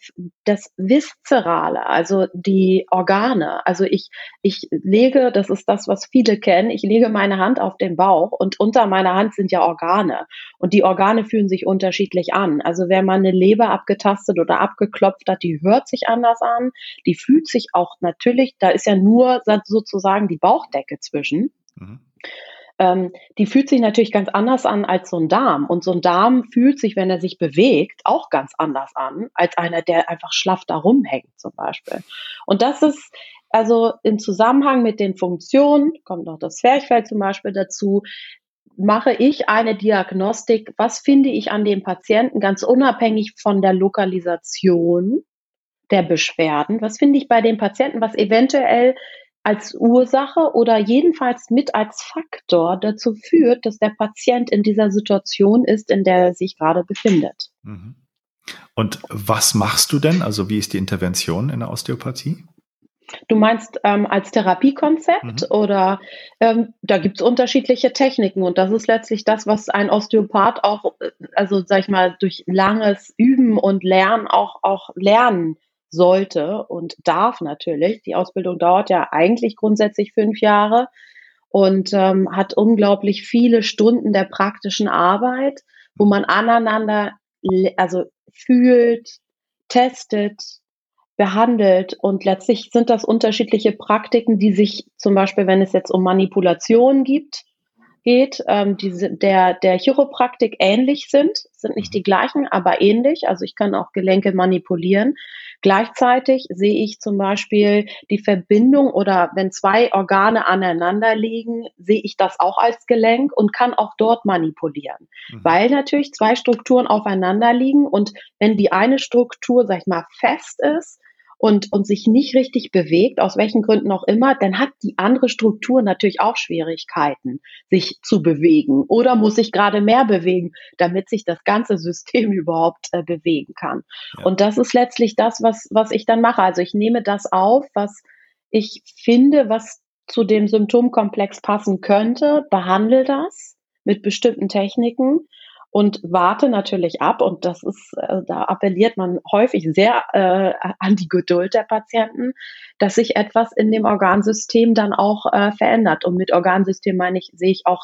das Viszerale, also die Organe. Also ich, ich lege, das ist das, was viele kennen, ich lege meine Hand auf den Bauch und unter meiner Hand sind ja Organe. Und die Organe fühlen sich unterschiedlich an. Also wenn man eine Leber abgetastet oder abgeklopft hat, die hört sich anders an, die fühlt sich auch natürlich, da ist ja nur sozusagen die Bauchdecke zwischen. Mhm. Ähm, die fühlt sich natürlich ganz anders an als so ein Darm. Und so ein Darm fühlt sich, wenn er sich bewegt, auch ganz anders an, als einer, der einfach schlaff da rumhängt zum Beispiel. Und das ist also im Zusammenhang mit den Funktionen, kommt noch das Zwerchfell zum Beispiel dazu, mache ich eine Diagnostik, was finde ich an dem Patienten, ganz unabhängig von der Lokalisation der Beschwerden. Was finde ich bei den Patienten, was eventuell als Ursache oder jedenfalls mit als Faktor dazu führt, dass der Patient in dieser Situation ist, in der er sich gerade befindet. Mhm. Und was machst du denn? Also wie ist die Intervention in der Osteopathie? Du meinst ähm, als Therapiekonzept mhm. oder ähm, da gibt es unterschiedliche Techniken und das ist letztlich das, was ein Osteopath auch, äh, also sag ich mal, durch langes Üben und Lernen auch, auch lernen sollte und darf natürlich. Die Ausbildung dauert ja eigentlich grundsätzlich fünf Jahre und ähm, hat unglaublich viele Stunden der praktischen Arbeit, wo man aneinander also fühlt, testet, behandelt und letztlich sind das unterschiedliche Praktiken, die sich zum Beispiel, wenn es jetzt um Manipulation gibt, geht, ähm, die der, der Chiropraktik ähnlich sind, sind nicht die gleichen, aber ähnlich. Also ich kann auch Gelenke manipulieren. Gleichzeitig sehe ich zum Beispiel die Verbindung oder wenn zwei Organe aneinander liegen, sehe ich das auch als Gelenk und kann auch dort manipulieren. Mhm. Weil natürlich zwei Strukturen aufeinander liegen und wenn die eine Struktur, sag ich mal, fest ist, und, und sich nicht richtig bewegt, aus welchen Gründen auch immer, dann hat die andere Struktur natürlich auch Schwierigkeiten, sich zu bewegen oder muss sich gerade mehr bewegen, damit sich das ganze System überhaupt äh, bewegen kann. Ja. Und das ist letztlich das, was, was ich dann mache. Also ich nehme das auf, was ich finde, was zu dem Symptomkomplex passen könnte, behandle das mit bestimmten Techniken und warte natürlich ab. Und das ist, äh, da appelliert man häufig sehr äh, an die Geduld der Patienten, dass sich etwas in dem Organsystem dann auch äh, verändert. Und mit Organsystem meine ich, sehe ich auch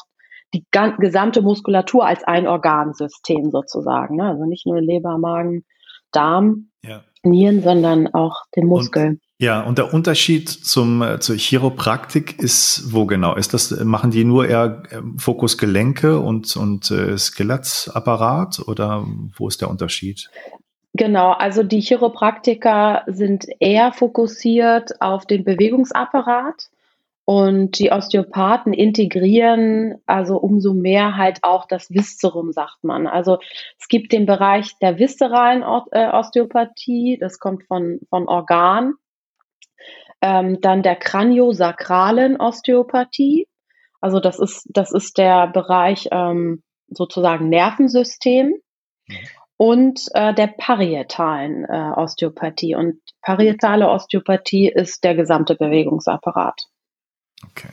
die gesamte Muskulatur als ein Organsystem sozusagen. Ne? Also nicht nur Leber, Magen, Darm, ja. Nieren, sondern auch den Muskel. Und ja, und der Unterschied zum, äh, zur Chiropraktik ist wo genau? Ist das, machen die nur eher ähm, Fokus Gelenke und, und äh, Skelettapparat oder wo ist der Unterschied? Genau, also die Chiropraktiker sind eher fokussiert auf den Bewegungsapparat und die Osteopathen integrieren also umso mehr halt auch das Viscerum, sagt man. Also es gibt den Bereich der viszeralen äh, Osteopathie, das kommt von, von Organ ähm, dann der kraniosakralen Osteopathie. Also das ist, das ist der Bereich ähm, sozusagen Nervensystem. Mhm. Und äh, der parietalen äh, Osteopathie. Und parietale Osteopathie ist der gesamte Bewegungsapparat. Okay.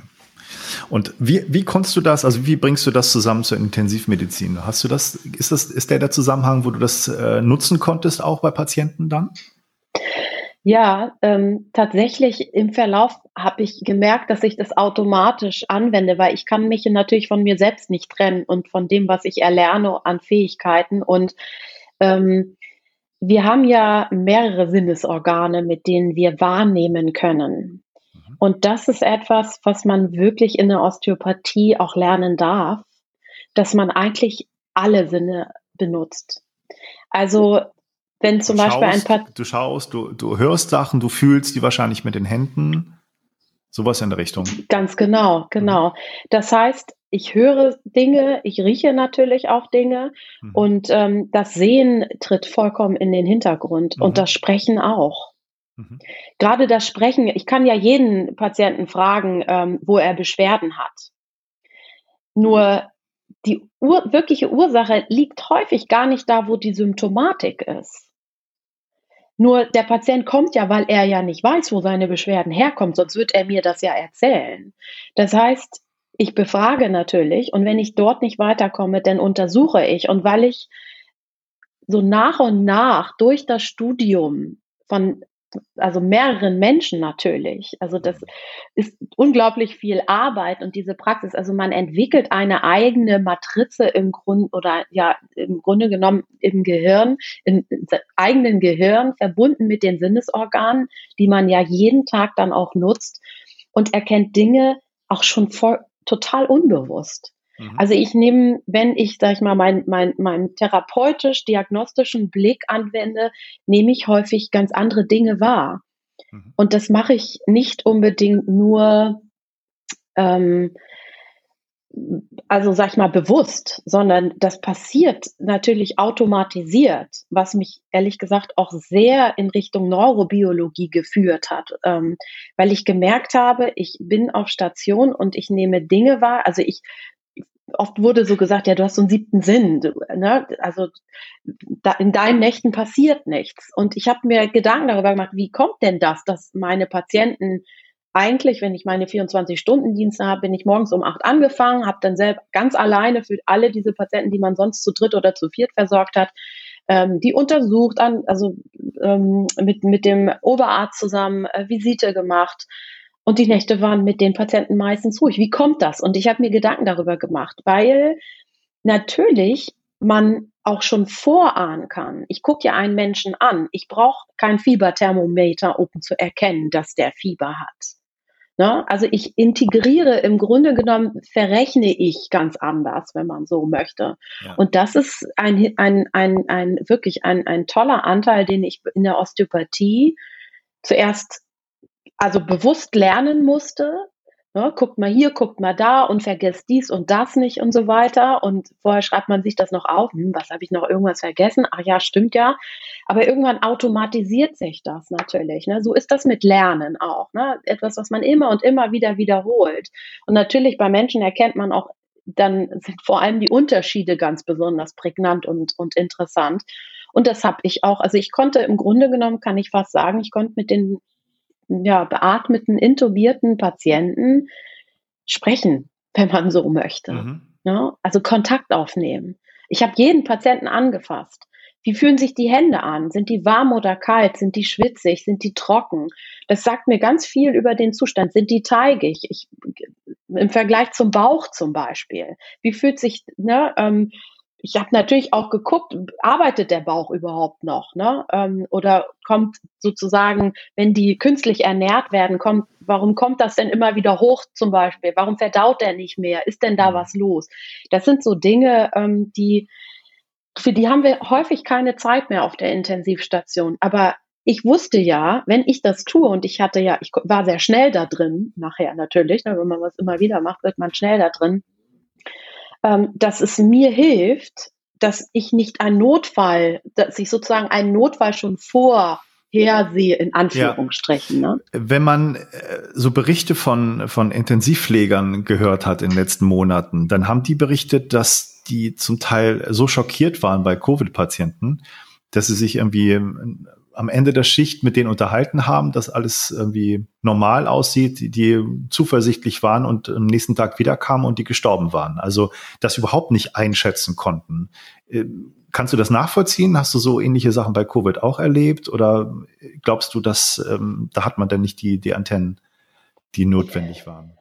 Und wie, wie konntest du das, also wie bringst du das zusammen zur Intensivmedizin? Hast du das, ist das, ist der der Zusammenhang, wo du das äh, nutzen konntest, auch bei Patienten dann? Ja, ähm, tatsächlich im Verlauf habe ich gemerkt, dass ich das automatisch anwende, weil ich kann mich natürlich von mir selbst nicht trennen und von dem, was ich erlerne an Fähigkeiten. Und ähm, wir haben ja mehrere Sinnesorgane, mit denen wir wahrnehmen können. Mhm. Und das ist etwas, was man wirklich in der Osteopathie auch lernen darf, dass man eigentlich alle Sinne benutzt. Also wenn zum du Beispiel schaust, ein paar. Du schaust, du, du hörst Sachen, du fühlst die wahrscheinlich mit den Händen. Sowas in der Richtung. Ganz genau, genau. Mhm. Das heißt, ich höre Dinge, ich rieche natürlich auch Dinge mhm. und ähm, das Sehen tritt vollkommen in den Hintergrund mhm. und das Sprechen auch. Mhm. Gerade das Sprechen, ich kann ja jeden Patienten fragen, ähm, wo er Beschwerden hat. Nur die Ur wirkliche Ursache liegt häufig gar nicht da, wo die Symptomatik ist. Nur der Patient kommt ja, weil er ja nicht weiß, wo seine Beschwerden herkommen, sonst wird er mir das ja erzählen. Das heißt, ich befrage natürlich und wenn ich dort nicht weiterkomme, dann untersuche ich. Und weil ich so nach und nach durch das Studium von also mehreren Menschen natürlich. Also das ist unglaublich viel Arbeit und diese Praxis. Also man entwickelt eine eigene Matrize im Grunde oder ja im Grunde genommen im Gehirn, im eigenen Gehirn verbunden mit den Sinnesorganen, die man ja jeden Tag dann auch nutzt und erkennt Dinge auch schon voll, total unbewusst. Mhm. Also ich nehme, wenn ich, sag ich mal, meinen mein, mein therapeutisch-diagnostischen Blick anwende, nehme ich häufig ganz andere Dinge wahr. Mhm. Und das mache ich nicht unbedingt nur, ähm, also sag ich mal, bewusst, sondern das passiert natürlich automatisiert, was mich ehrlich gesagt auch sehr in Richtung Neurobiologie geführt hat, ähm, weil ich gemerkt habe, ich bin auf Station und ich nehme Dinge wahr, also ich oft wurde so gesagt, ja, du hast so einen siebten Sinn, du, ne? also da, in deinen Nächten passiert nichts. Und ich habe mir Gedanken darüber gemacht, wie kommt denn das, dass meine Patienten eigentlich, wenn ich meine 24-Stunden-Dienste habe, bin ich morgens um acht angefangen, habe dann selbst ganz alleine für alle diese Patienten, die man sonst zu dritt oder zu viert versorgt hat, ähm, die untersucht, an, also ähm, mit, mit dem Oberarzt zusammen äh, Visite gemacht, und die Nächte waren mit den Patienten meistens ruhig. Wie kommt das? Und ich habe mir Gedanken darüber gemacht, weil natürlich man auch schon vorahnen kann. Ich gucke ja einen Menschen an. Ich brauche kein Fieberthermometer, um zu erkennen, dass der Fieber hat. Ne? Also ich integriere im Grunde genommen, verrechne ich ganz anders, wenn man so möchte. Ja. Und das ist ein, ein, ein, ein wirklich ein, ein toller Anteil, den ich in der Osteopathie zuerst also bewusst lernen musste, Ne, guckt mal hier, guckt mal da und vergesst dies und das nicht und so weiter. Und vorher schreibt man sich das noch auf. Hm, was habe ich noch irgendwas vergessen? Ach ja, stimmt ja. Aber irgendwann automatisiert sich das natürlich. Ne? So ist das mit Lernen auch. Ne? Etwas, was man immer und immer wieder wiederholt. Und natürlich bei Menschen erkennt man auch, dann sind vor allem die Unterschiede ganz besonders prägnant und, und interessant. Und das habe ich auch. Also ich konnte im Grunde genommen, kann ich fast sagen, ich konnte mit den ja, beatmeten, intubierten Patienten sprechen, wenn man so möchte. Mhm. Ja, also Kontakt aufnehmen. Ich habe jeden Patienten angefasst. Wie fühlen sich die Hände an? Sind die warm oder kalt? Sind die schwitzig? Sind die trocken? Das sagt mir ganz viel über den Zustand. Sind die teigig? Ich, Im Vergleich zum Bauch zum Beispiel. Wie fühlt sich, ne, ähm, ich habe natürlich auch geguckt, arbeitet der Bauch überhaupt noch, ne? Ähm, oder kommt sozusagen, wenn die künstlich ernährt werden, kommt, warum kommt das denn immer wieder hoch zum Beispiel? Warum verdaut der nicht mehr? Ist denn da mhm. was los? Das sind so Dinge, ähm, die für die haben wir häufig keine Zeit mehr auf der Intensivstation. Aber ich wusste ja, wenn ich das tue und ich hatte ja, ich war sehr schnell da drin, nachher natürlich, ne, wenn man was immer wieder macht, wird man schnell da drin ähm, dass es mir hilft, dass ich nicht einen Notfall, dass ich sozusagen einen Notfall schon vorhersehe, in Anführungsstrichen. Ja. Ne? Wenn man äh, so Berichte von, von Intensivpflegern gehört hat in den letzten Monaten, dann haben die berichtet, dass die zum Teil so schockiert waren bei Covid-Patienten, dass sie sich irgendwie am Ende der Schicht mit denen unterhalten haben, dass alles irgendwie normal aussieht, die, zuversichtlich waren und am nächsten Tag wiederkamen und die gestorben waren. Also das überhaupt nicht einschätzen konnten. Äh, kannst du das nachvollziehen? Hast du so ähnliche Sachen bei Covid auch erlebt? Oder glaubst du, dass ähm, da hat man denn nicht die, die Antennen, die notwendig waren?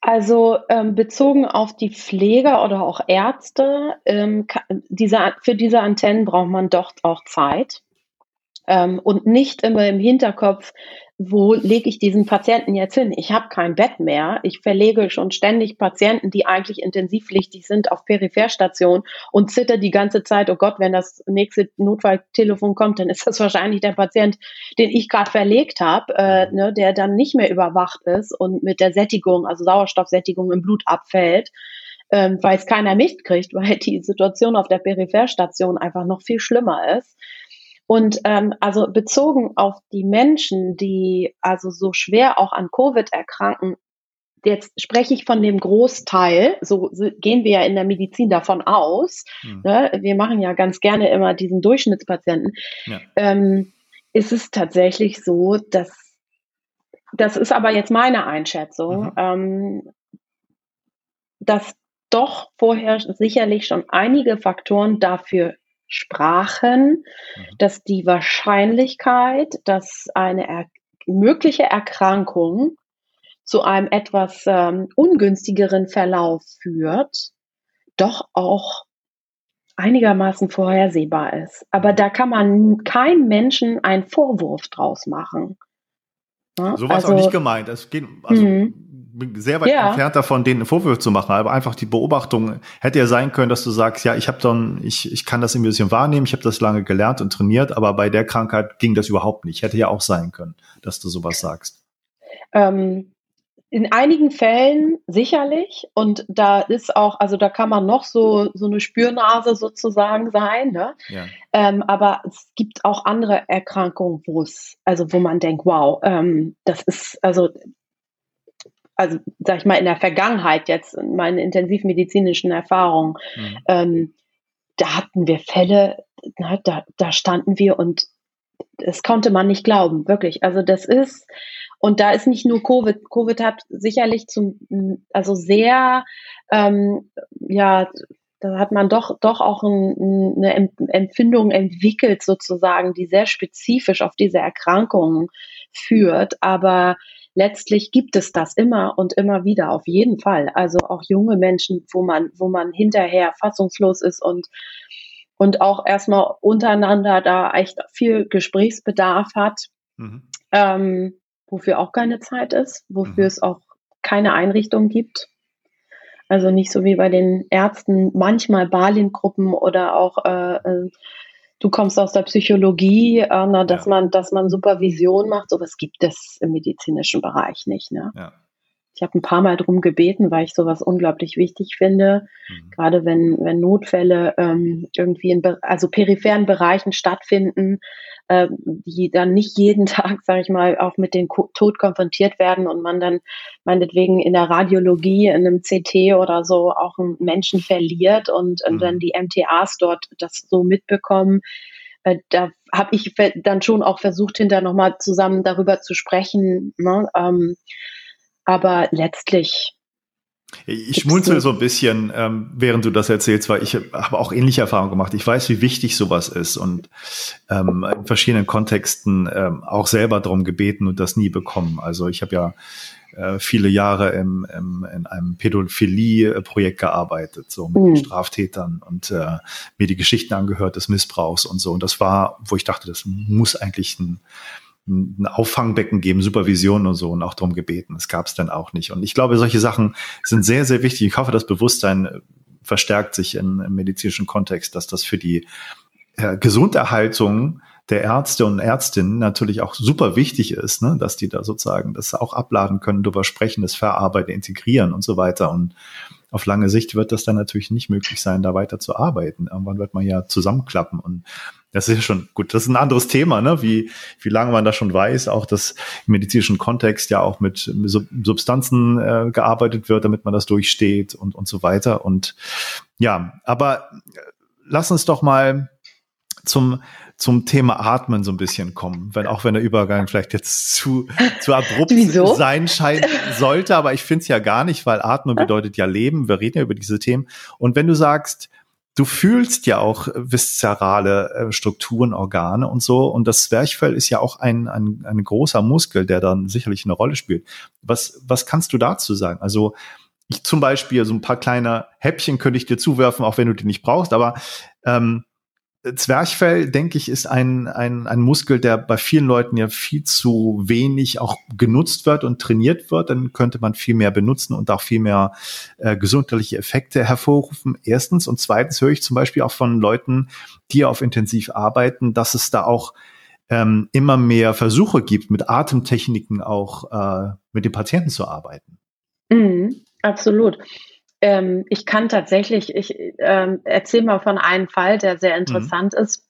Also ähm, bezogen auf die Pfleger oder auch Ärzte, ähm, diese, für diese Antennen braucht man doch auch Zeit ähm, und nicht immer im Hinterkopf, wo lege ich diesen Patienten jetzt hin? Ich habe kein Bett mehr. Ich verlege schon ständig Patienten, die eigentlich intensivpflichtig sind, auf Peripherstation und zitter die ganze Zeit, oh Gott, wenn das nächste Notfalltelefon kommt, dann ist das wahrscheinlich der Patient, den ich gerade verlegt habe, äh, ne, der dann nicht mehr überwacht ist und mit der Sättigung, also Sauerstoffsättigung im Blut abfällt. Ähm, weil es keiner mitkriegt, weil die Situation auf der Peripherstation einfach noch viel schlimmer ist. Und ähm, also bezogen auf die Menschen, die also so schwer auch an Covid erkranken, jetzt spreche ich von dem Großteil, so gehen wir ja in der Medizin davon aus, mhm. ne? wir machen ja ganz gerne immer diesen Durchschnittspatienten, ja. ähm, ist es tatsächlich so, dass, das ist aber jetzt meine Einschätzung, mhm. ähm, dass doch vorher sicherlich schon einige Faktoren dafür sprachen, mhm. dass die Wahrscheinlichkeit, dass eine er mögliche Erkrankung zu einem etwas ähm, ungünstigeren Verlauf führt, doch auch einigermaßen vorhersehbar ist. Aber da kann man keinem Menschen einen Vorwurf draus machen. Ja? So war es also, auch nicht gemeint. Es geht, also, mhm bin sehr weit ja. entfernt davon, denen Vorwürfe zu machen, aber einfach die Beobachtung hätte ja sein können, dass du sagst, ja, ich habe dann, ich, ich kann das ein bisschen wahrnehmen, ich habe das lange gelernt und trainiert, aber bei der Krankheit ging das überhaupt nicht. Hätte ja auch sein können, dass du sowas sagst. Ähm, in einigen Fällen sicherlich und da ist auch, also da kann man noch so so eine Spürnase sozusagen sein, ne? Ja. Ähm, aber es gibt auch andere Erkrankungen, wo es, also wo man denkt, wow, ähm, das ist, also also sag ich mal, in der Vergangenheit jetzt, in meinen intensivmedizinischen Erfahrungen, mhm. ähm, da hatten wir Fälle, na, da, da standen wir und das konnte man nicht glauben, wirklich. Also das ist, und da ist nicht nur Covid, Covid hat sicherlich zum, also sehr, ähm, ja, da hat man doch, doch auch ein, eine Empfindung entwickelt sozusagen, die sehr spezifisch auf diese Erkrankungen führt. Aber letztlich gibt es das immer und immer wieder, auf jeden Fall. Also auch junge Menschen, wo man, wo man hinterher fassungslos ist und, und auch erstmal untereinander da echt viel Gesprächsbedarf hat, mhm. ähm, wofür auch keine Zeit ist, wofür mhm. es auch keine Einrichtung gibt. Also nicht so wie bei den Ärzten, manchmal Balin-Gruppen oder auch äh, äh du kommst aus der Psychologie, äh, na, dass ja. man, dass man Supervision macht, sowas gibt es im medizinischen Bereich nicht. Ne? Ja. Ich habe ein paar Mal drum gebeten, weil ich sowas unglaublich wichtig finde. Mhm. Gerade wenn, wenn Notfälle ähm, irgendwie in also peripheren Bereichen stattfinden, äh, die dann nicht jeden Tag, sage ich mal, auch mit dem Tod konfrontiert werden und man dann meinetwegen in der Radiologie, in einem CT oder so auch einen Menschen verliert und, mhm. und dann die MTAs dort das so mitbekommen. Äh, da habe ich dann schon auch versucht, hinterher nochmal zusammen darüber zu sprechen. Ne? Ähm, aber letztlich. Ich schmunzel so ein bisschen, ähm, während du das erzählst, weil ich habe auch ähnliche Erfahrungen gemacht. Ich weiß, wie wichtig sowas ist und ähm, in verschiedenen Kontexten ähm, auch selber darum gebeten und das nie bekommen. Also ich habe ja äh, viele Jahre im, im, in einem Pädophilie-Projekt gearbeitet, so mit mhm. Straftätern und äh, mir die Geschichten angehört des Missbrauchs und so. Und das war, wo ich dachte, das muss eigentlich ein ein Auffangbecken geben, Supervision und so und auch darum gebeten. Das gab es dann auch nicht. Und ich glaube, solche Sachen sind sehr, sehr wichtig. Ich hoffe, das Bewusstsein äh, verstärkt sich in, im medizinischen Kontext, dass das für die äh, Gesunderhaltung der Ärzte und Ärztinnen natürlich auch super wichtig ist, ne? dass die da sozusagen das auch abladen können, darüber sprechen, das verarbeiten, integrieren und so weiter. Und auf lange Sicht wird das dann natürlich nicht möglich sein, da weiter zu arbeiten. Irgendwann wird man ja zusammenklappen und das ist ja schon gut. Das ist ein anderes Thema, ne? Wie, wie lange man da schon weiß, auch dass im medizinischen Kontext ja auch mit Substanzen äh, gearbeitet wird, damit man das durchsteht und, und so weiter. Und ja, aber lass uns doch mal zum, zum Thema Atmen so ein bisschen kommen, wenn auch wenn der Übergang vielleicht jetzt zu, zu abrupt Wieso? sein scheint sollte, aber ich finde es ja gar nicht, weil Atmen bedeutet ja Leben. Wir reden ja über diese Themen. Und wenn du sagst, du fühlst ja auch viszerale äh, Strukturen, Organe und so. Und das Zwerchfell ist ja auch ein, ein, ein großer Muskel, der dann sicherlich eine Rolle spielt. Was, was kannst du dazu sagen? Also ich zum Beispiel, so ein paar kleine Häppchen könnte ich dir zuwerfen, auch wenn du die nicht brauchst, aber ähm, Zwerchfell, denke ich, ist ein, ein, ein Muskel, der bei vielen Leuten ja viel zu wenig auch genutzt wird und trainiert wird. Dann könnte man viel mehr benutzen und auch viel mehr äh, gesundheitliche Effekte hervorrufen. Erstens. Und zweitens höre ich zum Beispiel auch von Leuten, die auf intensiv arbeiten, dass es da auch ähm, immer mehr Versuche gibt, mit Atemtechniken auch äh, mit den Patienten zu arbeiten. Mhm, absolut. Ähm, ich kann tatsächlich, ich ähm, erzähle mal von einem Fall, der sehr mhm. interessant mhm. ist.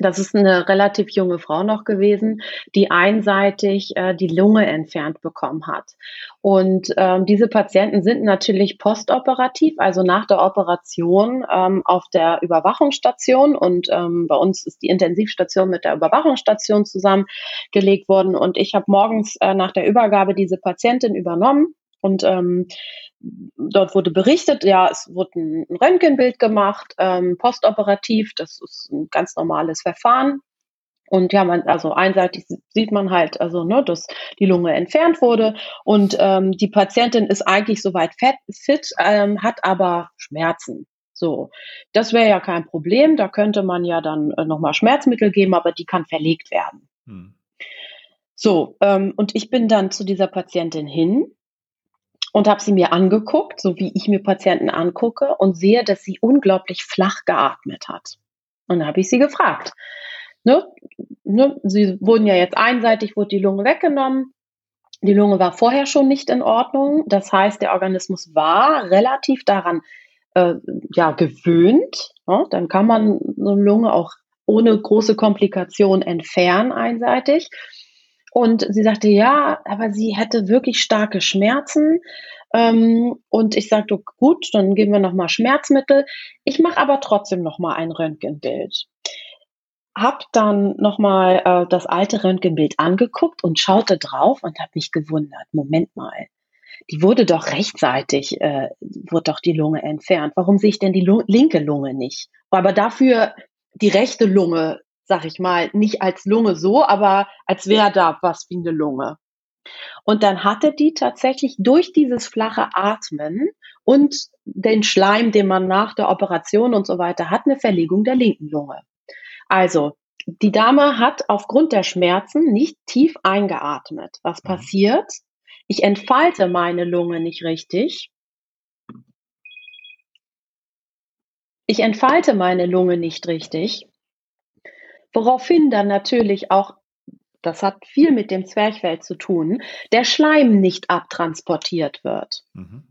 Das ist eine relativ junge Frau noch gewesen, die einseitig äh, die Lunge entfernt bekommen hat. Und ähm, diese Patienten sind natürlich postoperativ, also nach der Operation ähm, auf der Überwachungsstation. Und ähm, bei uns ist die Intensivstation mit der Überwachungsstation zusammengelegt worden. Und ich habe morgens äh, nach der Übergabe diese Patientin übernommen und ähm, dort wurde berichtet, ja, es wurde ein Röntgenbild gemacht, ähm, postoperativ, das ist ein ganz normales Verfahren. Und ja, man, also einseitig sieht man halt, also ne, dass die Lunge entfernt wurde und ähm, die Patientin ist eigentlich soweit fit, fit ähm, hat aber Schmerzen. So, das wäre ja kein Problem. Da könnte man ja dann äh, nochmal Schmerzmittel geben, aber die kann verlegt werden. Hm. So, ähm, und ich bin dann zu dieser Patientin hin und habe sie mir angeguckt, so wie ich mir Patienten angucke und sehe, dass sie unglaublich flach geatmet hat. Und habe ich sie gefragt. Ne, ne, sie wurden ja jetzt einseitig, wurde die Lunge weggenommen. Die Lunge war vorher schon nicht in Ordnung. Das heißt, der Organismus war relativ daran äh, ja, gewöhnt. Ne? Dann kann man eine Lunge auch ohne große Komplikation entfernen einseitig. Und sie sagte, ja, aber sie hätte wirklich starke Schmerzen. Ähm, und ich sagte, gut, dann geben wir nochmal Schmerzmittel. Ich mache aber trotzdem nochmal ein Röntgenbild. Hab dann nochmal äh, das alte Röntgenbild angeguckt und schaute drauf und habe mich gewundert. Moment mal, die wurde doch rechtzeitig, äh, wurde doch die Lunge entfernt. Warum sehe ich denn die Lu linke Lunge nicht? Aber dafür die rechte Lunge sag ich mal, nicht als Lunge so, aber als wäre da was wie eine Lunge. Und dann hatte die tatsächlich durch dieses flache Atmen und den Schleim, den man nach der Operation und so weiter hat, eine Verlegung der linken Lunge. Also, die Dame hat aufgrund der Schmerzen nicht tief eingeatmet. Was mhm. passiert? Ich entfalte meine Lunge nicht richtig. Ich entfalte meine Lunge nicht richtig woraufhin dann natürlich auch das hat viel mit dem Zwerchfell zu tun, der Schleim nicht abtransportiert wird. Mhm.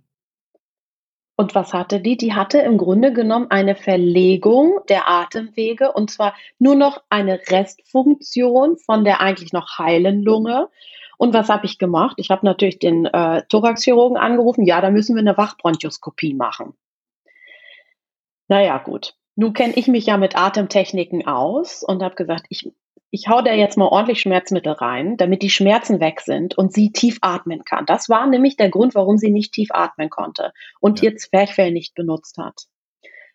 Und was hatte die? Die hatte im Grunde genommen eine Verlegung der Atemwege und zwar nur noch eine Restfunktion von der eigentlich noch heilen Lunge. Und was habe ich gemacht? Ich habe natürlich den äh, Thoraxchirurgen angerufen. Ja, da müssen wir eine Wachbronchoskopie machen. Naja, gut. Nun kenne ich mich ja mit Atemtechniken aus und habe gesagt, ich ich hau da jetzt mal ordentlich Schmerzmittel rein, damit die Schmerzen weg sind und sie tief atmen kann. Das war nämlich der Grund, warum sie nicht tief atmen konnte und ja. ihr Zwerchfell nicht benutzt hat.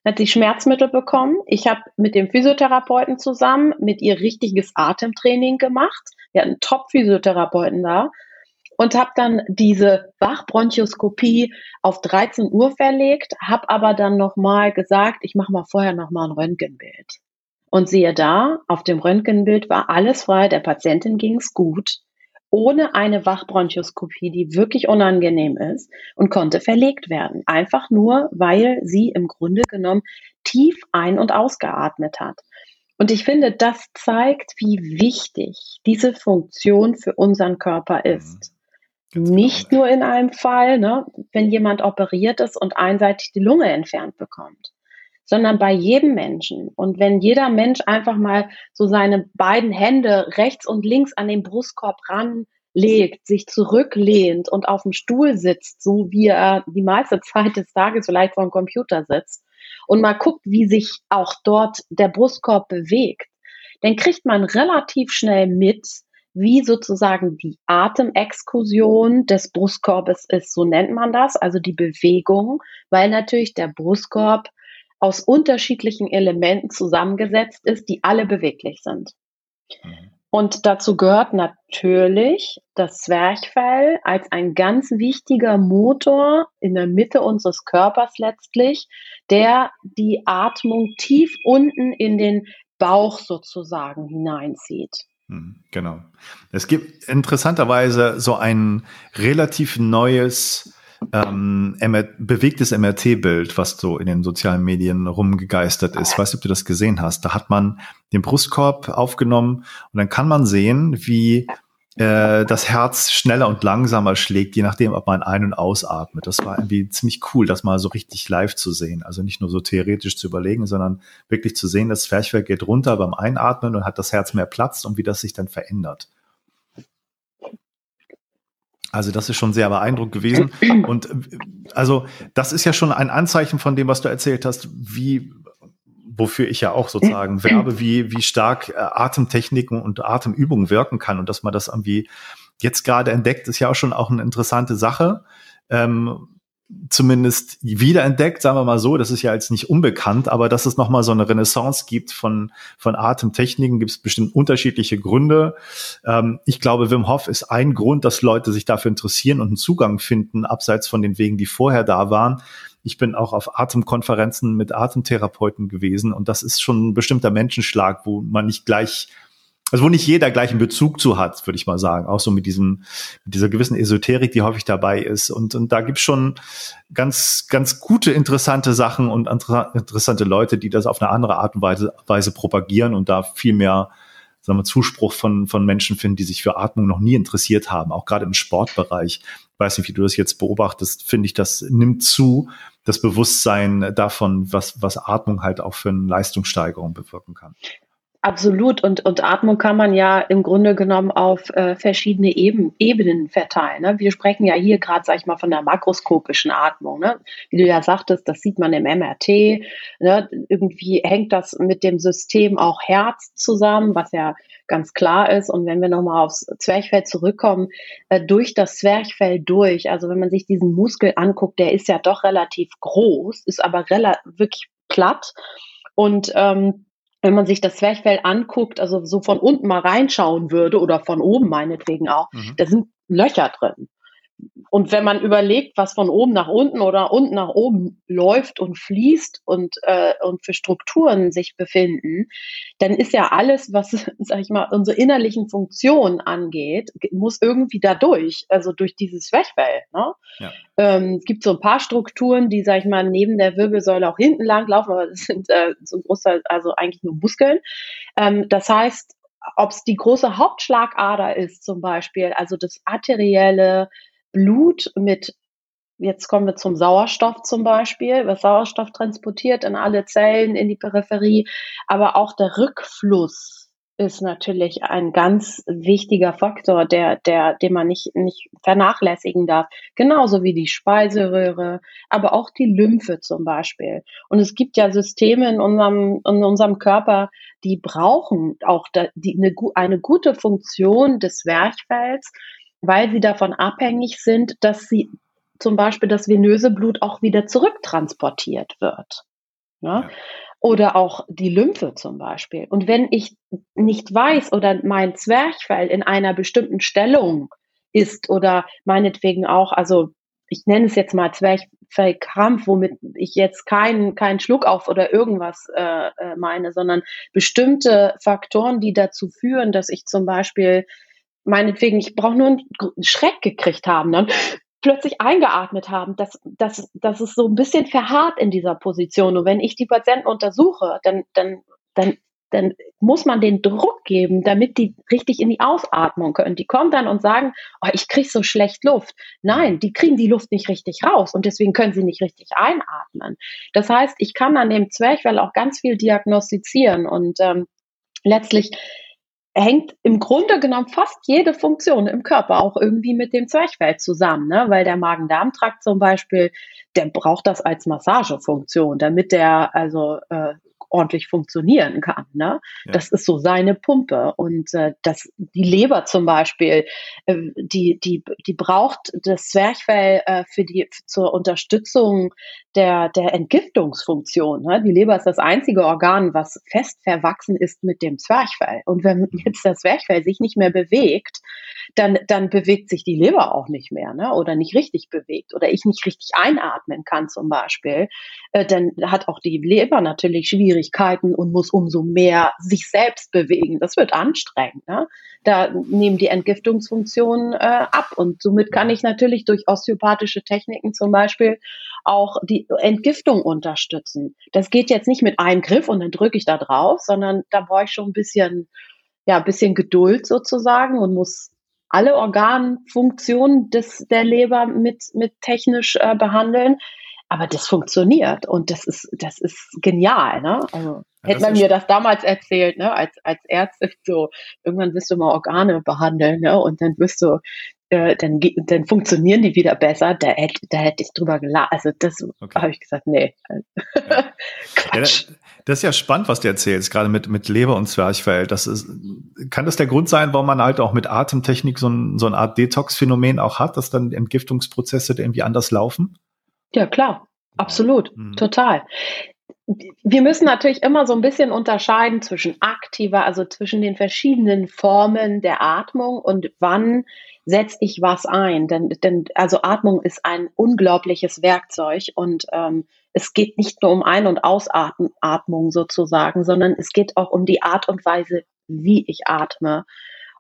Hat sie Schmerzmittel bekommen. Ich habe mit dem Physiotherapeuten zusammen mit ihr richtiges Atemtraining gemacht. Wir hatten Top-Physiotherapeuten da und habe dann diese Wachbronchoskopie auf 13 Uhr verlegt, habe aber dann nochmal gesagt, ich mache mal vorher nochmal ein Röntgenbild. Und siehe da, auf dem Röntgenbild war alles frei, der Patientin ging es gut, ohne eine Wachbronchoskopie, die wirklich unangenehm ist und konnte verlegt werden. Einfach nur, weil sie im Grunde genommen tief ein- und ausgeatmet hat. Und ich finde, das zeigt, wie wichtig diese Funktion für unseren Körper mhm. ist. Genau. Nicht nur in einem Fall, ne, wenn jemand operiert ist und einseitig die Lunge entfernt bekommt sondern bei jedem Menschen. Und wenn jeder Mensch einfach mal so seine beiden Hände rechts und links an den Brustkorb ranlegt, sich zurücklehnt und auf dem Stuhl sitzt, so wie er die meiste Zeit des Tages vielleicht vor dem Computer sitzt und mal guckt, wie sich auch dort der Brustkorb bewegt, dann kriegt man relativ schnell mit, wie sozusagen die Atemexkursion des Brustkorbes ist, so nennt man das, also die Bewegung, weil natürlich der Brustkorb aus unterschiedlichen Elementen zusammengesetzt ist, die alle beweglich sind. Mhm. Und dazu gehört natürlich das Zwerchfell als ein ganz wichtiger Motor in der Mitte unseres Körpers letztlich, der die Atmung tief unten in den Bauch sozusagen hineinzieht. Mhm, genau. Es gibt interessanterweise so ein relativ neues ähm, bewegtes MRT-Bild, was so in den sozialen Medien rumgegeistert ist. Weißt du, ob du das gesehen hast? Da hat man den Brustkorb aufgenommen und dann kann man sehen, wie äh, das Herz schneller und langsamer schlägt, je nachdem, ob man ein- und ausatmet. Das war irgendwie ziemlich cool, das mal so richtig live zu sehen. Also nicht nur so theoretisch zu überlegen, sondern wirklich zu sehen, das Zwerchfell geht runter beim Einatmen und hat das Herz mehr Platz und wie das sich dann verändert. Also das ist schon sehr beeindruckend gewesen. Und also das ist ja schon ein Anzeichen von dem, was du erzählt hast, wie wofür ich ja auch sozusagen werbe, wie, wie stark äh, Atemtechniken und Atemübungen wirken kann und dass man das irgendwie jetzt gerade entdeckt, ist ja auch schon auch eine interessante Sache. Ähm, zumindest wiederentdeckt, sagen wir mal so, das ist ja jetzt nicht unbekannt, aber dass es nochmal so eine Renaissance gibt von, von Atemtechniken, gibt es bestimmt unterschiedliche Gründe. Ähm, ich glaube, Wim Hof ist ein Grund, dass Leute sich dafür interessieren und einen Zugang finden, abseits von den Wegen, die vorher da waren. Ich bin auch auf Atemkonferenzen mit Atemtherapeuten gewesen und das ist schon ein bestimmter Menschenschlag, wo man nicht gleich also wo nicht jeder gleich einen Bezug zu hat, würde ich mal sagen. Auch so mit diesem, mit dieser gewissen Esoterik, die häufig dabei ist. Und, und da gibt's schon ganz, ganz gute, interessante Sachen und interessante Leute, die das auf eine andere Art und Weise, Weise propagieren und da viel mehr sagen wir, Zuspruch von, von Menschen finden, die sich für Atmung noch nie interessiert haben, auch gerade im Sportbereich. Ich weiß nicht, wie du das jetzt beobachtest, finde ich, das nimmt zu, das Bewusstsein davon, was, was Atmung halt auch für eine Leistungssteigerung bewirken kann. Absolut. Und, und Atmung kann man ja im Grunde genommen auf äh, verschiedene Eben, Ebenen verteilen. Ne? Wir sprechen ja hier gerade, sag ich mal, von der makroskopischen Atmung. Ne? Wie du ja sagtest, das sieht man im MRT. Ne? Irgendwie hängt das mit dem System auch Herz zusammen, was ja ganz klar ist. Und wenn wir nochmal aufs Zwerchfell zurückkommen, äh, durch das Zwerchfell durch, also wenn man sich diesen Muskel anguckt, der ist ja doch relativ groß, ist aber wirklich platt. Und ähm, wenn man sich das Zwerchfell anguckt, also so von unten mal reinschauen würde oder von oben meinetwegen auch, mhm. da sind Löcher drin. Und wenn man überlegt, was von oben nach unten oder unten nach oben läuft und fließt und, äh, und für Strukturen sich befinden, dann ist ja alles, was, sag ich mal, unsere innerlichen Funktionen angeht, muss irgendwie da durch, also durch dieses Zwerchfell. Ne? Ja. Ähm, es gibt so ein paar Strukturen, die, sag ich mal, neben der Wirbelsäule auch hinten lang laufen, aber das sind äh, so große, also eigentlich nur Muskeln. Ähm, das heißt, ob es die große Hauptschlagader ist zum Beispiel, also das arterielle Blut mit Jetzt kommen wir zum Sauerstoff zum Beispiel, was Sauerstoff transportiert in alle Zellen, in die Peripherie, aber auch der Rückfluss ist natürlich ein ganz wichtiger Faktor, der, der, den man nicht, nicht vernachlässigen darf. Genauso wie die Speiseröhre, aber auch die Lymphe zum Beispiel. Und es gibt ja Systeme in unserem, in unserem Körper, die brauchen auch da, die, eine, eine gute Funktion des Zwerchfells, weil sie davon abhängig sind, dass sie zum Beispiel das venöse Blut auch wieder zurücktransportiert wird. Ja? Oder auch die Lymphe zum Beispiel. Und wenn ich nicht weiß oder mein Zwerchfell in einer bestimmten Stellung ist oder meinetwegen auch, also ich nenne es jetzt mal Zwerchfellkrampf, womit ich jetzt keinen keinen Schluck auf oder irgendwas äh, äh meine, sondern bestimmte Faktoren, die dazu führen, dass ich zum Beispiel meinetwegen, ich brauche nur einen Schreck gekriegt haben, dann plötzlich eingeatmet haben, dass, dass, dass es so ein bisschen verharrt in dieser Position. Und wenn ich die Patienten untersuche, dann, dann, dann, dann muss man den Druck geben, damit die richtig in die Ausatmung können. Die kommen dann und sagen, oh, ich kriege so schlecht Luft. Nein, die kriegen die Luft nicht richtig raus und deswegen können sie nicht richtig einatmen. Das heißt, ich kann an dem Zwerchfell auch ganz viel diagnostizieren und ähm, letztlich hängt im Grunde genommen fast jede Funktion im Körper auch irgendwie mit dem Zwerchfell zusammen, ne? weil der Magen-Darm-Trakt zum Beispiel, der braucht das als Massagefunktion, damit der also äh, ordentlich funktionieren kann. Ne? Ja. Das ist so seine Pumpe. Und äh, das, die Leber zum Beispiel, äh, die, die, die braucht das Zwerchfell äh, für die, zur Unterstützung der, der Entgiftungsfunktion. Ne? Die Leber ist das einzige Organ, was fest verwachsen ist mit dem Zwerchfell. Und wenn jetzt das Zwerchfell sich nicht mehr bewegt, dann, dann bewegt sich die Leber auch nicht mehr ne? oder nicht richtig bewegt oder ich nicht richtig einatmen kann zum Beispiel, äh, dann hat auch die Leber natürlich Schwierigkeiten und muss umso mehr sich selbst bewegen. Das wird anstrengend. Ne? Da nehmen die Entgiftungsfunktionen äh, ab und somit kann ich natürlich durch osteopathische Techniken zum Beispiel auch die Entgiftung unterstützen. Das geht jetzt nicht mit einem Griff und dann drücke ich da drauf, sondern da brauche ich schon ein bisschen ja, ein bisschen Geduld sozusagen und muss alle Organfunktionen des, der Leber mit, mit technisch äh, behandeln. Aber das funktioniert und das ist, das ist genial. Ne? Also, ja, hätte man mir das damals erzählt, ne? als, als Ärzte, so, irgendwann wirst du mal Organe behandeln ne? und dann wirst du äh, dann, dann funktionieren die wieder besser. Da hätte, da hätte ich drüber gelacht. Also das okay. habe ich gesagt, nee. Ja. Quatsch. Ja, das ist ja spannend, was du erzählst, gerade mit, mit Leber und Zwerchfell. Das ist, kann das der Grund sein, warum man halt auch mit Atemtechnik so, ein, so eine Art Detox-Phänomen auch hat, dass dann Entgiftungsprozesse irgendwie anders laufen? Ja, klar. Absolut. Mhm. Total wir müssen natürlich immer so ein bisschen unterscheiden zwischen aktiver, also zwischen den verschiedenen Formen der Atmung und wann setze ich was ein. Denn, denn also Atmung ist ein unglaubliches Werkzeug und ähm, es geht nicht nur um Ein- und Ausatmung sozusagen, sondern es geht auch um die Art und Weise, wie ich atme.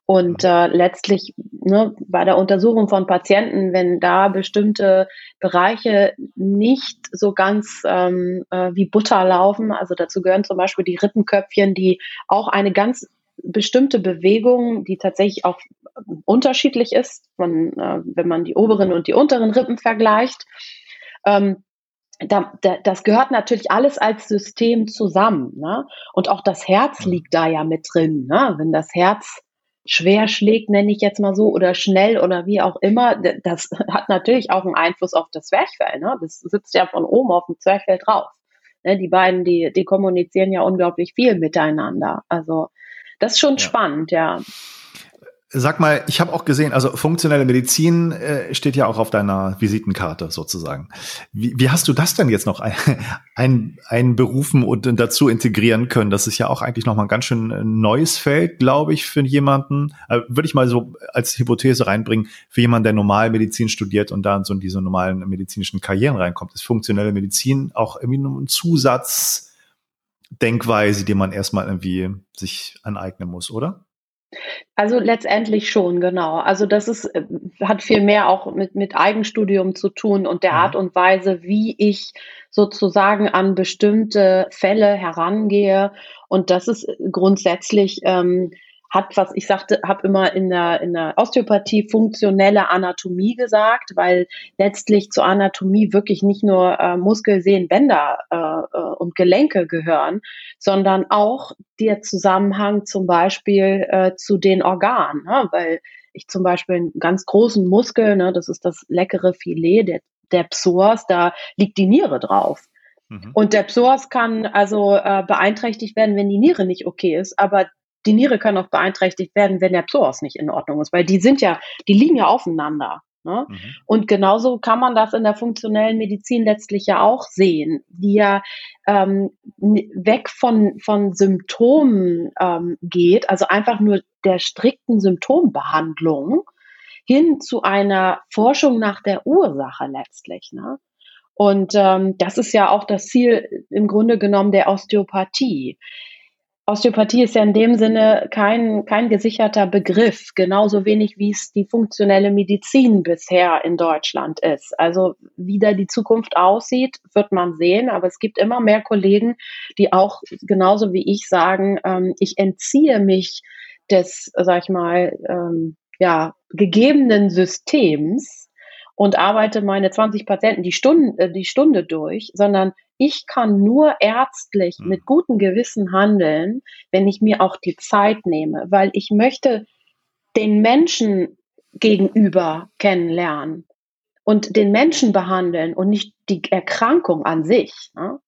Und äh, letztlich ne, bei der Untersuchung von Patienten, wenn da bestimmte Bereiche nicht so ganz ähm, äh, wie Butter laufen, also dazu gehören zum Beispiel die Rippenköpfchen, die auch eine ganz bestimmte Bewegung, die tatsächlich auch unterschiedlich ist, von, äh, wenn man die oberen und die unteren Rippen vergleicht. Ähm, da, da, das gehört natürlich alles als System zusammen. Ne? Und auch das Herz liegt da ja mit drin. Ne? Wenn das Herz schwer schlägt, nenne ich jetzt mal so, oder schnell oder wie auch immer, das hat natürlich auch einen Einfluss auf das Zwerchfell. Ne? Das sitzt ja von oben auf dem Zwerchfell drauf. Ne? Die beiden, die, die kommunizieren ja unglaublich viel miteinander. Also das ist schon ja. spannend, ja. Sag mal, ich habe auch gesehen, also funktionelle Medizin äh, steht ja auch auf deiner Visitenkarte sozusagen. Wie, wie hast du das denn jetzt noch ein, ein, einberufen und dazu integrieren können? Das ist ja auch eigentlich noch mal ein ganz schön äh, neues Feld, glaube ich, für jemanden. Äh, Würde ich mal so als Hypothese reinbringen, für jemanden, der normal Medizin studiert und da in so in diese normalen medizinischen Karrieren reinkommt. Ist funktionelle Medizin auch irgendwie nur ein Zusatzdenkweise, die man erstmal irgendwie sich aneignen muss, oder? Also letztendlich schon, genau. Also das ist, äh, hat viel mehr auch mit, mit Eigenstudium zu tun und der mhm. Art und Weise, wie ich sozusagen an bestimmte Fälle herangehe. Und das ist grundsätzlich, ähm, hat was, ich sagte, habe immer in der, in der Osteopathie funktionelle Anatomie gesagt, weil letztlich zur Anatomie wirklich nicht nur äh, Muskel, Sehnen, Bänder äh, äh, und Gelenke gehören, sondern auch der Zusammenhang zum Beispiel äh, zu den Organen, ne? weil ich zum Beispiel einen ganz großen Muskel, ne, das ist das leckere Filet, der, der Psoas, da liegt die Niere drauf. Mhm. Und der Psoas kann also äh, beeinträchtigt werden, wenn die Niere nicht okay ist, aber die Niere kann auch beeinträchtigt werden, wenn der Psoas nicht in Ordnung ist, weil die sind ja, die liegen ja aufeinander. Ne? Mhm. Und genauso kann man das in der funktionellen Medizin letztlich ja auch sehen, die ja ähm, weg von, von Symptomen ähm, geht, also einfach nur der strikten Symptombehandlung hin zu einer Forschung nach der Ursache letztlich. Ne? Und ähm, das ist ja auch das Ziel im Grunde genommen der Osteopathie. Osteopathie ist ja in dem Sinne kein, kein gesicherter Begriff, genauso wenig wie es die funktionelle Medizin bisher in Deutschland ist. Also wie da die Zukunft aussieht, wird man sehen, aber es gibt immer mehr Kollegen, die auch genauso wie ich sagen, ähm, ich entziehe mich des, sag ich mal, ähm, ja, gegebenen Systems und arbeite meine 20 Patienten die Stunde, äh, die Stunde durch, sondern ich kann nur ärztlich hm. mit gutem Gewissen handeln, wenn ich mir auch die Zeit nehme, weil ich möchte den Menschen gegenüber kennenlernen und den Menschen behandeln und nicht die Erkrankung an sich. Ne?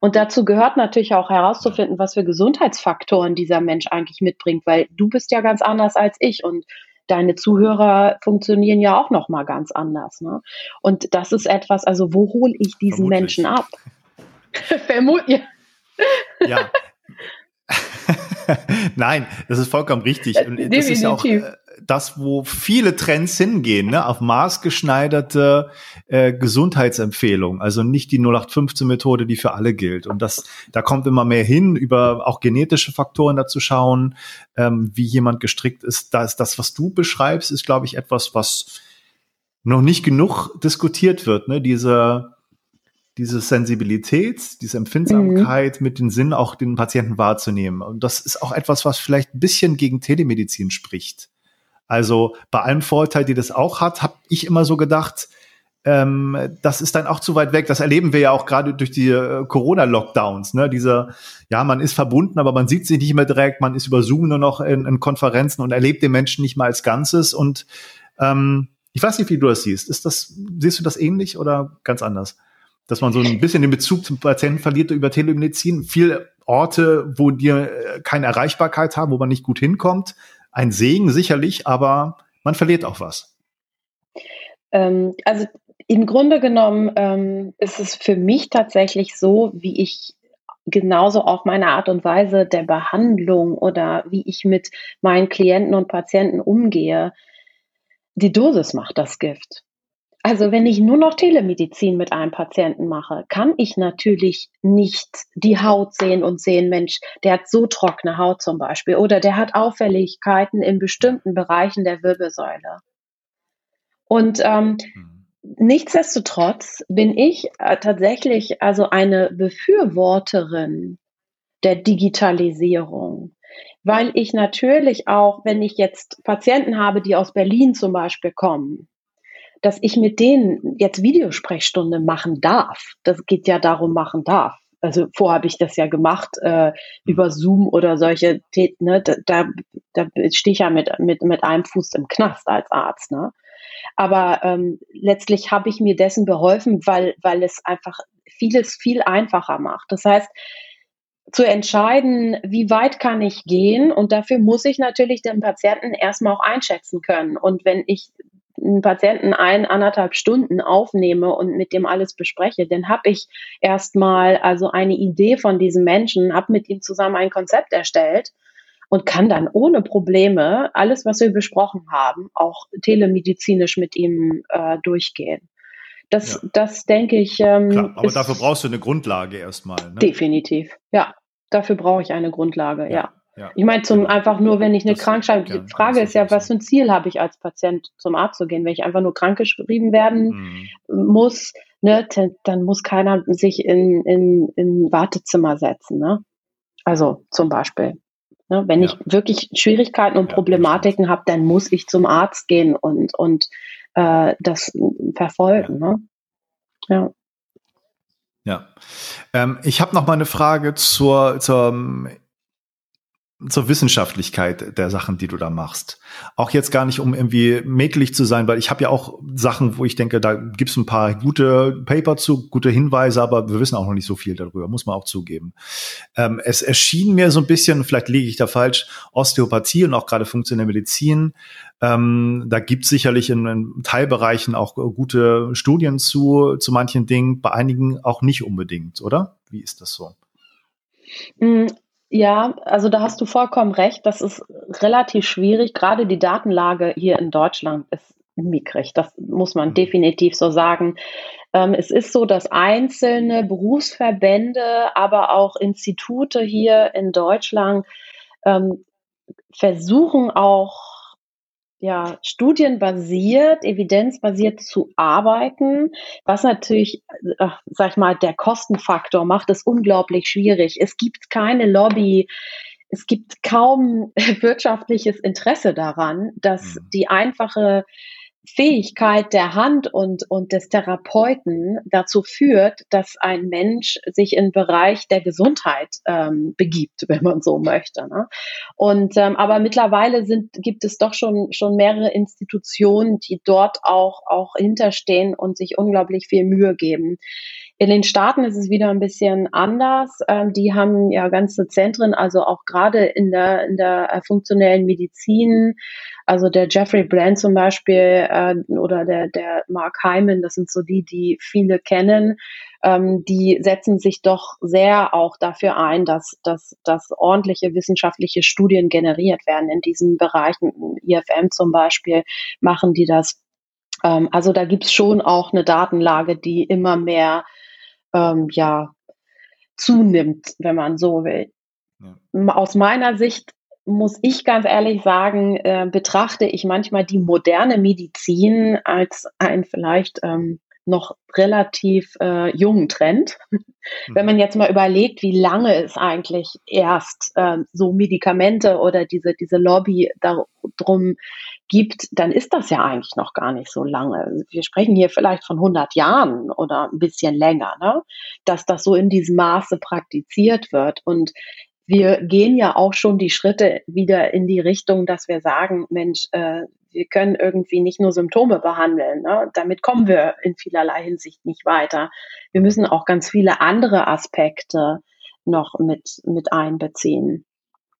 Und dazu gehört natürlich auch herauszufinden, was für Gesundheitsfaktoren dieser Mensch eigentlich mitbringt, weil du bist ja ganz anders als ich und deine Zuhörer funktionieren ja auch noch mal ganz anders. Ne? Und das ist etwas, also wo hole ich diesen Vermutlich. Menschen ab? Vermutlich. Ja. Nein, das ist vollkommen richtig. Und das Definitiv. ist ja auch äh, das, wo viele Trends hingehen, ne? auf maßgeschneiderte äh, Gesundheitsempfehlungen. Also nicht die 0815-Methode, die für alle gilt. Und das, da kommt immer mehr hin, über auch genetische Faktoren dazu schauen, ähm, wie jemand gestrickt ist. Da ist das, was du beschreibst, ist, glaube ich, etwas, was noch nicht genug diskutiert wird. Ne? Diese diese Sensibilität, diese Empfindsamkeit mhm. mit den Sinn auch den Patienten wahrzunehmen. Und das ist auch etwas, was vielleicht ein bisschen gegen Telemedizin spricht. Also bei allem Vorteil, die das auch hat, habe ich immer so gedacht, ähm, das ist dann auch zu weit weg. Das erleben wir ja auch gerade durch die äh, Corona-Lockdowns. Ne? Diese, ja, man ist verbunden, aber man sieht sich nicht mehr direkt, man ist über Zoom nur noch in, in Konferenzen und erlebt den Menschen nicht mal als Ganzes. Und ähm, ich weiß nicht, wie du das siehst. Ist das, siehst du das ähnlich oder ganz anders? Dass man so ein bisschen den Bezug zum Patienten verliert über Telemedizin. Viele Orte, wo dir äh, keine Erreichbarkeit haben, wo man nicht gut hinkommt, ein Segen sicherlich, aber man verliert auch was. Ähm, also im Grunde genommen ähm, ist es für mich tatsächlich so, wie ich genauso auch meine Art und Weise der Behandlung oder wie ich mit meinen Klienten und Patienten umgehe. Die Dosis macht das Gift. Also wenn ich nur noch Telemedizin mit einem Patienten mache, kann ich natürlich nicht die Haut sehen und sehen, Mensch, der hat so trockene Haut zum Beispiel oder der hat Auffälligkeiten in bestimmten Bereichen der Wirbelsäule. Und ähm, mhm. nichtsdestotrotz bin ich äh, tatsächlich also eine Befürworterin der Digitalisierung, weil ich natürlich auch, wenn ich jetzt Patienten habe, die aus Berlin zum Beispiel kommen, dass ich mit denen jetzt Videosprechstunde machen darf. Das geht ja darum, machen darf. Also vorher habe ich das ja gemacht äh, über Zoom oder solche, ne, da, da, da stehe ich ja mit, mit, mit einem Fuß im Knast als Arzt. Ne? Aber ähm, letztlich habe ich mir dessen beholfen, weil, weil es einfach vieles viel einfacher macht. Das heißt, zu entscheiden, wie weit kann ich gehen und dafür muss ich natürlich den Patienten erstmal auch einschätzen können. Und wenn ich einen Patienten ein, anderthalb Stunden aufnehme und mit dem alles bespreche, dann habe ich erstmal also eine Idee von diesem Menschen, habe mit ihm zusammen ein Konzept erstellt und kann dann ohne Probleme alles, was wir besprochen haben, auch telemedizinisch mit ihm äh, durchgehen. Das, ja. das denke ich. Ähm, Klar, aber dafür brauchst du eine Grundlage erstmal. Ne? Definitiv, ja. Dafür brauche ich eine Grundlage, ja. ja. Ja. Ich meine, zum einfach nur, wenn ich eine Krankschreibung, die Frage ist ja, was für ein Ziel habe ich als Patient zum Arzt zu gehen? Wenn ich einfach nur krankgeschrieben werden mhm. muss, ne, dann muss keiner sich in, in, in Wartezimmer setzen, ne? Also zum Beispiel. Ne, wenn ja. ich wirklich Schwierigkeiten und Problematiken habe, dann muss ich zum Arzt gehen und, und äh, das verfolgen. Ne? ja. Ja. Ähm, ich habe noch mal eine Frage zur, zur zur Wissenschaftlichkeit der Sachen, die du da machst. Auch jetzt gar nicht, um irgendwie mäkelig zu sein, weil ich habe ja auch Sachen, wo ich denke, da gibt es ein paar gute Paper zu, gute Hinweise, aber wir wissen auch noch nicht so viel darüber, muss man auch zugeben. Ähm, es erschien mir so ein bisschen, vielleicht liege ich da falsch, Osteopathie und auch gerade funktionelle Medizin. Ähm, da gibt es sicherlich in, in, Teilbereichen auch gute Studien zu, zu manchen Dingen, bei einigen auch nicht unbedingt, oder? Wie ist das so? Ja, also da hast du vollkommen recht. Das ist relativ schwierig. Gerade die Datenlage hier in Deutschland ist mickrig. Das muss man mhm. definitiv so sagen. Ähm, es ist so, dass einzelne Berufsverbände, aber auch Institute hier in Deutschland ähm, versuchen auch ja, studienbasiert, evidenzbasiert zu arbeiten, was natürlich, äh, sag ich mal, der Kostenfaktor macht es unglaublich schwierig. Es gibt keine Lobby, es gibt kaum wirtschaftliches Interesse daran, dass mhm. die einfache Fähigkeit der Hand und, und des Therapeuten dazu führt, dass ein Mensch sich im Bereich der Gesundheit ähm, begibt, wenn man so möchte. Ne? Und ähm, aber mittlerweile sind, gibt es doch schon, schon mehrere Institutionen, die dort auch, auch hinterstehen und sich unglaublich viel Mühe geben. In den Staaten ist es wieder ein bisschen anders. Ähm, die haben ja ganze Zentren, also auch gerade in der, in der äh, funktionellen Medizin, also der Jeffrey Brand zum Beispiel äh, oder der, der Mark Hyman, das sind so die, die viele kennen, ähm, die setzen sich doch sehr auch dafür ein, dass, dass, dass ordentliche wissenschaftliche Studien generiert werden in diesen Bereichen. IFM zum Beispiel machen die das. Ähm, also da gibt's schon auch eine Datenlage, die immer mehr ähm, ja, zunimmt, wenn man so will. Ja. Aus meiner Sicht muss ich ganz ehrlich sagen, äh, betrachte ich manchmal die moderne Medizin als ein vielleicht ähm, noch relativ äh, jungen Trend. Mhm. Wenn man jetzt mal überlegt, wie lange es eigentlich erst äh, so Medikamente oder diese, diese Lobby darum gibt, dann ist das ja eigentlich noch gar nicht so lange. Wir sprechen hier vielleicht von 100 Jahren oder ein bisschen länger, ne? dass das so in diesem Maße praktiziert wird. Und wir gehen ja auch schon die Schritte wieder in die Richtung, dass wir sagen, Mensch, äh, wir können irgendwie nicht nur Symptome behandeln. Ne? Damit kommen wir in vielerlei Hinsicht nicht weiter. Wir müssen auch ganz viele andere Aspekte noch mit, mit einbeziehen.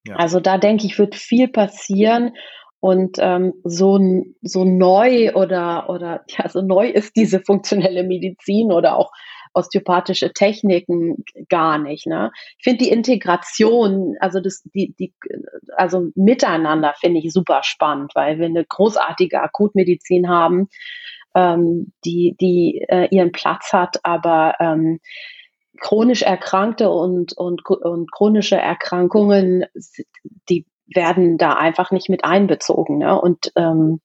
Ja. Also da denke ich, wird viel passieren. Und ähm, so, so neu oder, oder ja, so neu ist diese funktionelle Medizin oder auch osteopathische Techniken gar nicht. Ne? Ich finde die Integration, also das, die, die, also miteinander finde ich super spannend, weil wir eine großartige Akutmedizin haben, ähm, die, die äh, ihren Platz hat, aber ähm, chronisch Erkrankte und, und, und chronische Erkrankungen, die werden da einfach nicht mit einbezogen. Ne? Und ähm,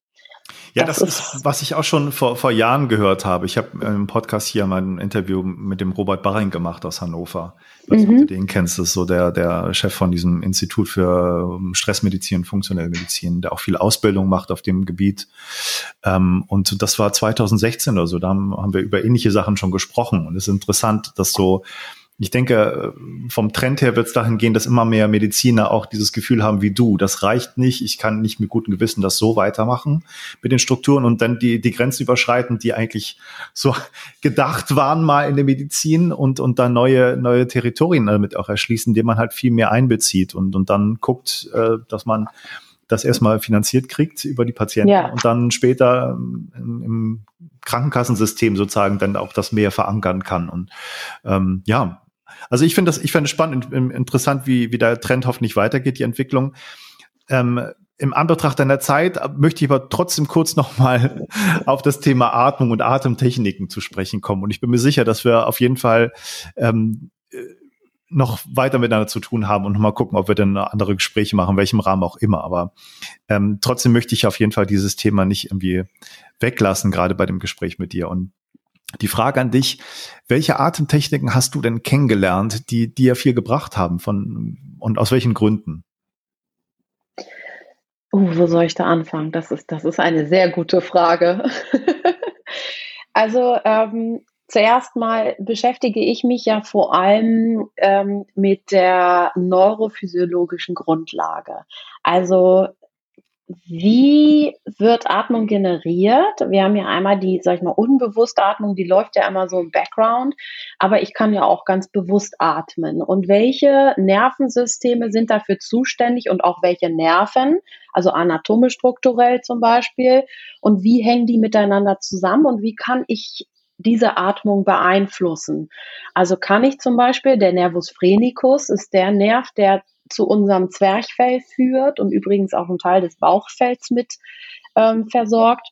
ja, das, das ist, was ich auch schon vor, vor Jahren gehört habe. Ich habe im Podcast hier mal ein Interview mit dem Robert Barring gemacht aus Hannover. Nicht, mhm. du den kennst. Das ist so der, der Chef von diesem Institut für ähm, Stressmedizin, funktionelle Medizin, der auch viel Ausbildung macht auf dem Gebiet. Ähm, und das war 2016 oder so. Da haben wir über ähnliche Sachen schon gesprochen. Und es ist interessant, dass so ich denke, vom Trend her wird es dahin gehen, dass immer mehr Mediziner auch dieses Gefühl haben wie du. Das reicht nicht. Ich kann nicht mit gutem Gewissen das so weitermachen mit den Strukturen und dann die, die Grenzen überschreiten, die eigentlich so gedacht waren mal in der Medizin und, und dann neue, neue Territorien damit auch erschließen, indem man halt viel mehr einbezieht und, und dann guckt, äh, dass man das erstmal finanziert kriegt über die Patienten ja. und dann später im, im Krankenkassensystem sozusagen dann auch das mehr verankern kann. Und ähm, ja, also ich finde das, ich finde es spannend, interessant, wie, wie der Trend hoffentlich weitergeht, die Entwicklung. Ähm, Im Anbetracht deiner Zeit möchte ich aber trotzdem kurz nochmal auf das Thema Atmung und Atemtechniken zu sprechen kommen. Und ich bin mir sicher, dass wir auf jeden Fall ähm, noch weiter miteinander zu tun haben und nochmal gucken, ob wir dann andere Gespräche machen, in welchem Rahmen auch immer. Aber ähm, trotzdem möchte ich auf jeden Fall dieses Thema nicht irgendwie weglassen, gerade bei dem Gespräch mit dir. Und die Frage an dich, welche Atemtechniken hast du denn kennengelernt, die dir viel gebracht haben von, und aus welchen Gründen? Uh, wo soll ich da anfangen? Das ist, das ist eine sehr gute Frage. also ähm, zuerst mal beschäftige ich mich ja vor allem ähm, mit der neurophysiologischen Grundlage. Also wie wird Atmung generiert? Wir haben ja einmal die, sag ich mal, unbewusste Atmung, die läuft ja immer so im Background, aber ich kann ja auch ganz bewusst atmen. Und welche Nervensysteme sind dafür zuständig und auch welche Nerven, also anatomisch strukturell zum Beispiel, und wie hängen die miteinander zusammen und wie kann ich diese Atmung beeinflussen? Also kann ich zum Beispiel, der Nervus phrenicus ist der Nerv, der zu unserem Zwerchfell führt und übrigens auch einen Teil des Bauchfells mit ähm, versorgt.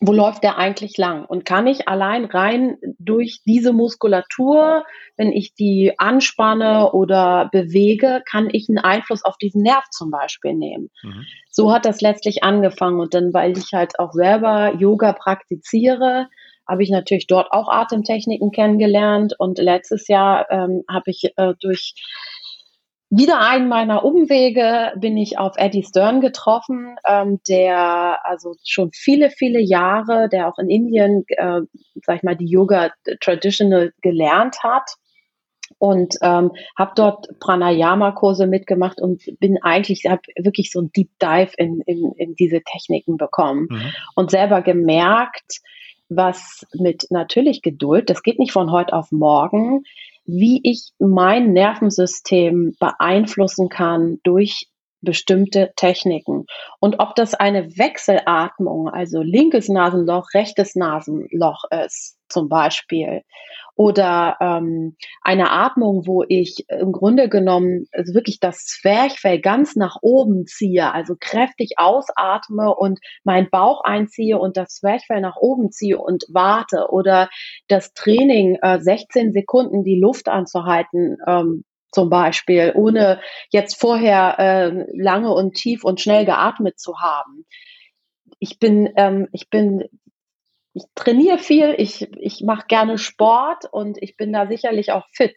Wo läuft der eigentlich lang? Und kann ich allein rein durch diese Muskulatur, wenn ich die anspanne oder bewege, kann ich einen Einfluss auf diesen Nerv zum Beispiel nehmen? Mhm. So hat das letztlich angefangen. Und dann, weil ich halt auch selber Yoga praktiziere, habe ich natürlich dort auch Atemtechniken kennengelernt. Und letztes Jahr ähm, habe ich äh, durch wieder einen meiner Umwege bin ich auf Eddie Stern getroffen, ähm, der also schon viele, viele Jahre, der auch in Indien, äh, sag ich mal, die Yoga Traditional gelernt hat und ähm, habe dort Pranayama-Kurse mitgemacht und bin eigentlich, habe wirklich so ein Deep Dive in, in, in diese Techniken bekommen mhm. und selber gemerkt, was mit natürlich Geduld, das geht nicht von heute auf morgen, wie ich mein Nervensystem beeinflussen kann durch bestimmte Techniken. Und ob das eine Wechselatmung, also linkes Nasenloch, rechtes Nasenloch ist, zum Beispiel, oder ähm, eine Atmung, wo ich im Grunde genommen also wirklich das Zwerchfell ganz nach oben ziehe, also kräftig ausatme und meinen Bauch einziehe und das Zwerchfell nach oben ziehe und warte oder das Training äh, 16 Sekunden die Luft anzuhalten, ähm, zum Beispiel, ohne jetzt vorher äh, lange und tief und schnell geatmet zu haben. Ich bin, ähm, ich bin ich trainiere viel, ich, ich mache gerne Sport und ich bin da sicherlich auch fit.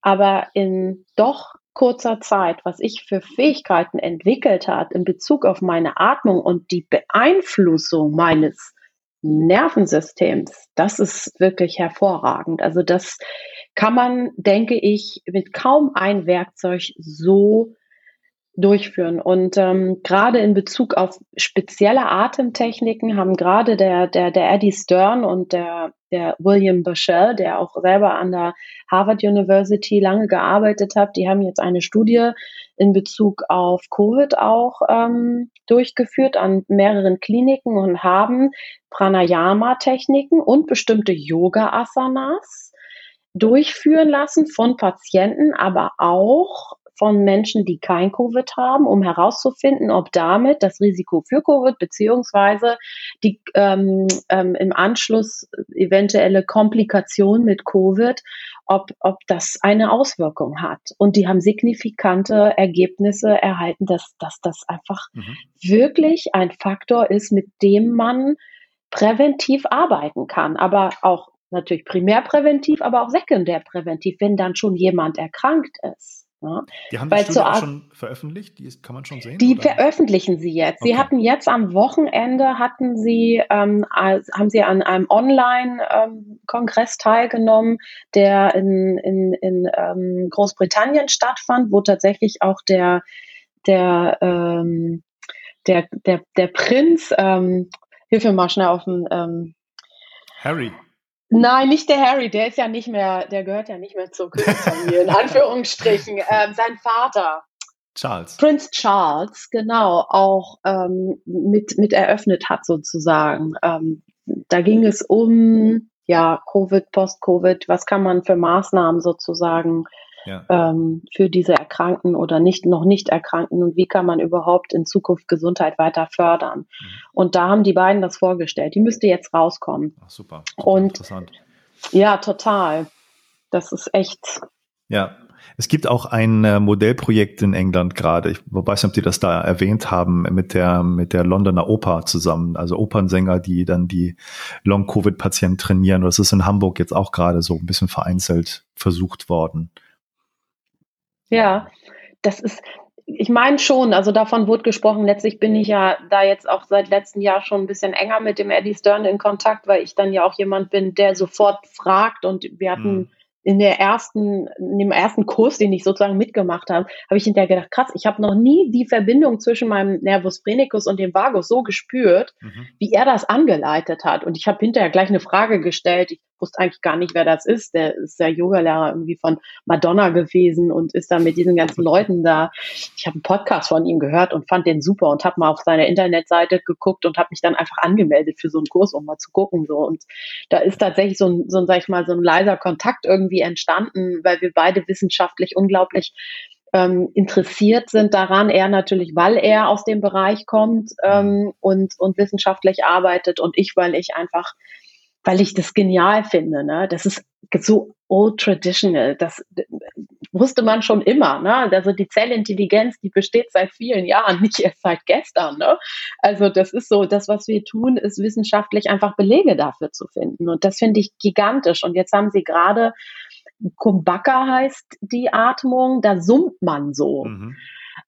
Aber in doch kurzer Zeit, was ich für Fähigkeiten entwickelt hat in Bezug auf meine Atmung und die Beeinflussung meines Nervensystems, das ist wirklich hervorragend. Also das kann man, denke ich, mit kaum ein Werkzeug so durchführen. Und ähm, gerade in Bezug auf spezielle Atemtechniken haben gerade der, der, der Eddie Stern und der, der William Bashell, der auch selber an der Harvard University lange gearbeitet hat, die haben jetzt eine Studie in Bezug auf Covid auch ähm, durchgeführt an mehreren Kliniken und haben Pranayama-Techniken und bestimmte Yoga-Asanas durchführen lassen von Patienten, aber auch von Menschen, die kein Covid haben, um herauszufinden, ob damit das Risiko für Covid beziehungsweise die ähm, ähm, im Anschluss eventuelle Komplikation mit Covid, ob, ob das eine Auswirkung hat. Und die haben signifikante Ergebnisse erhalten, dass, dass das einfach mhm. wirklich ein Faktor ist, mit dem man präventiv arbeiten kann, aber auch natürlich primärpräventiv, aber auch sekundärpräventiv, wenn dann schon jemand erkrankt ist. Ja. Die haben die Studie auch schon veröffentlicht, die ist, kann man schon sehen? Die oder? veröffentlichen sie jetzt. Okay. Sie hatten jetzt am Wochenende hatten sie ähm, haben sie an einem Online-Kongress ähm, teilgenommen, der in, in, in ähm, Großbritannien stattfand, wo tatsächlich auch der der ähm, der der der Prinz ähm, hilf mir mal schnell auf den ähm, Harry Nein, nicht der Harry, der ist ja nicht mehr, der gehört ja nicht mehr zur Königsfamilie, in Anführungsstrichen. Ähm, sein Vater. Charles. Prince Charles, genau, auch ähm, mit, mit eröffnet hat sozusagen. Ähm, da ging es um ja, Covid, Post-Covid, was kann man für Maßnahmen sozusagen ja. ähm, für diese Erkrankten oder nicht, noch nicht Erkrankten und wie kann man überhaupt in Zukunft Gesundheit weiter fördern. Mhm. Und da haben die beiden das vorgestellt. Die müsste jetzt rauskommen. Ach, super. super. Und interessant. Ja, total. Das ist echt. Ja, es gibt auch ein äh, Modellprojekt in England gerade. Ich weiß nicht, ob die das da erwähnt haben, mit der, mit der Londoner Oper zusammen. Also Opernsänger, die dann die Long-Covid-Patienten trainieren. Das ist in Hamburg jetzt auch gerade so ein bisschen vereinzelt versucht worden. Ja, das ist, ich meine schon, also davon wurde gesprochen. Letztlich bin ich ja da jetzt auch seit letztem Jahr schon ein bisschen enger mit dem Eddie Stern in Kontakt, weil ich dann ja auch jemand bin, der sofort fragt und wir hatten mhm in der ersten, in dem ersten Kurs, den ich sozusagen mitgemacht habe, habe ich hinterher gedacht, krass, ich habe noch nie die Verbindung zwischen meinem Nervus phrenicus und dem Vagus so gespürt, mhm. wie er das angeleitet hat. Und ich habe hinterher gleich eine Frage gestellt. Ich wusste eigentlich gar nicht, wer das ist. Der ist der Yogalehrer irgendwie von Madonna gewesen und ist da mit diesen ganzen Leuten da. Ich habe einen Podcast von ihm gehört und fand den super und habe mal auf seiner Internetseite geguckt und habe mich dann einfach angemeldet für so einen Kurs, um mal zu gucken. So. Und da ist tatsächlich so ein, so ein, sag ich mal, so ein leiser Kontakt irgendwie entstanden, weil wir beide wissenschaftlich unglaublich ähm, interessiert sind daran. Er natürlich, weil er aus dem Bereich kommt ähm, und, und wissenschaftlich arbeitet und ich, weil ich einfach weil ich das genial finde. Ne? Das ist so old traditional. Das wusste man schon immer. Ne? Also die Zellintelligenz, die besteht seit vielen Jahren, nicht erst seit gestern. Ne? Also das ist so, das, was wir tun, ist wissenschaftlich einfach Belege dafür zu finden. Und das finde ich gigantisch. Und jetzt haben sie gerade Kumbaka heißt die Atmung, da summt man so. Mhm.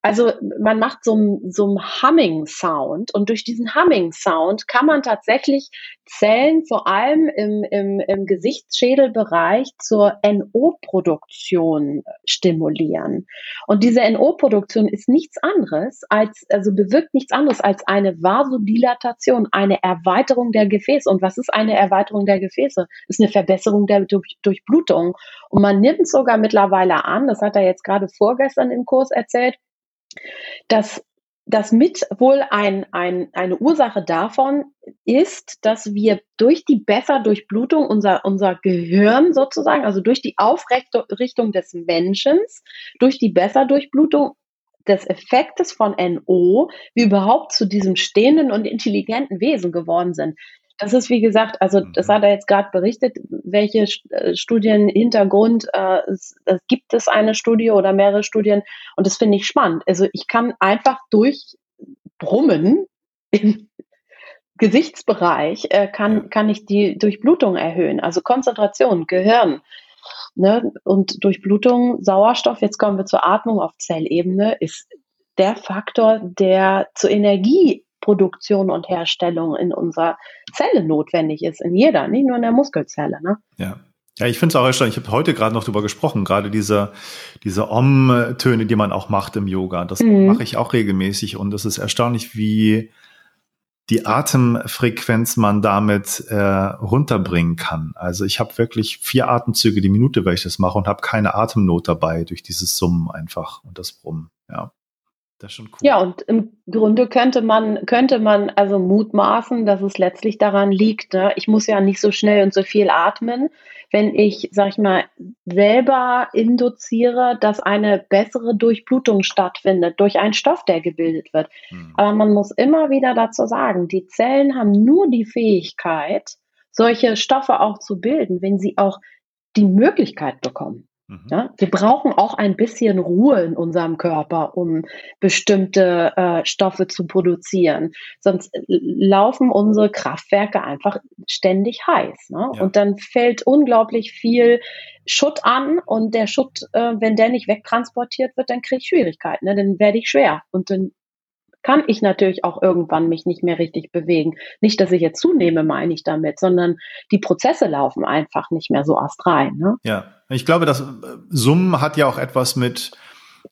Also man macht so, so einen Humming-Sound und durch diesen Humming-Sound kann man tatsächlich Zellen vor allem im, im, im Gesichtsschädelbereich zur NO-Produktion stimulieren. Und diese NO-Produktion ist nichts anderes als, also bewirkt nichts anderes als eine Vasodilatation, eine Erweiterung der Gefäße. Und was ist eine Erweiterung der Gefäße? Ist eine Verbesserung der Durch Durchblutung. Und man nimmt sogar mittlerweile an, das hat er jetzt gerade vorgestern im Kurs erzählt, dass das mit wohl ein, ein, eine Ursache davon ist, dass wir durch die bessere Durchblutung unser, unser Gehirn sozusagen, also durch die Aufrichtung des Menschen, durch die bessere Durchblutung des Effektes von NO, wir überhaupt zu diesem stehenden und intelligenten Wesen geworden sind. Das ist wie gesagt, also das mhm. hat er jetzt gerade berichtet, welche äh, Studienhintergrund äh, es, es gibt es eine Studie oder mehrere Studien und das finde ich spannend. Also ich kann einfach durch Brummen im Gesichtsbereich äh, kann, kann ich die Durchblutung erhöhen, also Konzentration, Gehirn. Ne? Und Durchblutung, Sauerstoff, jetzt kommen wir zur Atmung auf Zellebene, ist der Faktor, der zur Energie Produktion und Herstellung in unserer Zelle notwendig ist, in jeder, nicht nur in der Muskelzelle. Ne? Ja. Ja, ich finde es auch erstaunlich. Ich habe heute gerade noch drüber gesprochen, gerade diese, diese Om-Töne, die man auch macht im Yoga. Das mhm. mache ich auch regelmäßig und es ist erstaunlich, wie die Atemfrequenz man damit äh, runterbringen kann. Also ich habe wirklich vier Atemzüge die Minute, wenn ich das mache und habe keine Atemnot dabei durch dieses Summen einfach und das Brummen. Ja. Das ist schon cool. Ja, und im Grunde könnte man, könnte man also mutmaßen, dass es letztlich daran liegt, ne? ich muss ja nicht so schnell und so viel atmen, wenn ich, sag ich mal, selber induziere, dass eine bessere Durchblutung stattfindet durch einen Stoff, der gebildet wird. Hm. Aber man muss immer wieder dazu sagen, die Zellen haben nur die Fähigkeit, solche Stoffe auch zu bilden, wenn sie auch die Möglichkeit bekommen. Mhm. Ja, wir brauchen auch ein bisschen Ruhe in unserem Körper, um bestimmte äh, Stoffe zu produzieren. Sonst laufen unsere Kraftwerke einfach ständig heiß. Ne? Ja. Und dann fällt unglaublich viel Schutt an und der Schutt, äh, wenn der nicht wegtransportiert wird, dann kriege ich Schwierigkeiten. Ne? Dann werde ich schwer und dann kann ich natürlich auch irgendwann mich nicht mehr richtig bewegen. Nicht, dass ich jetzt zunehme, meine ich damit, sondern die Prozesse laufen einfach nicht mehr so astral. Ne? Ja, ich glaube, das Summen hat ja auch etwas mit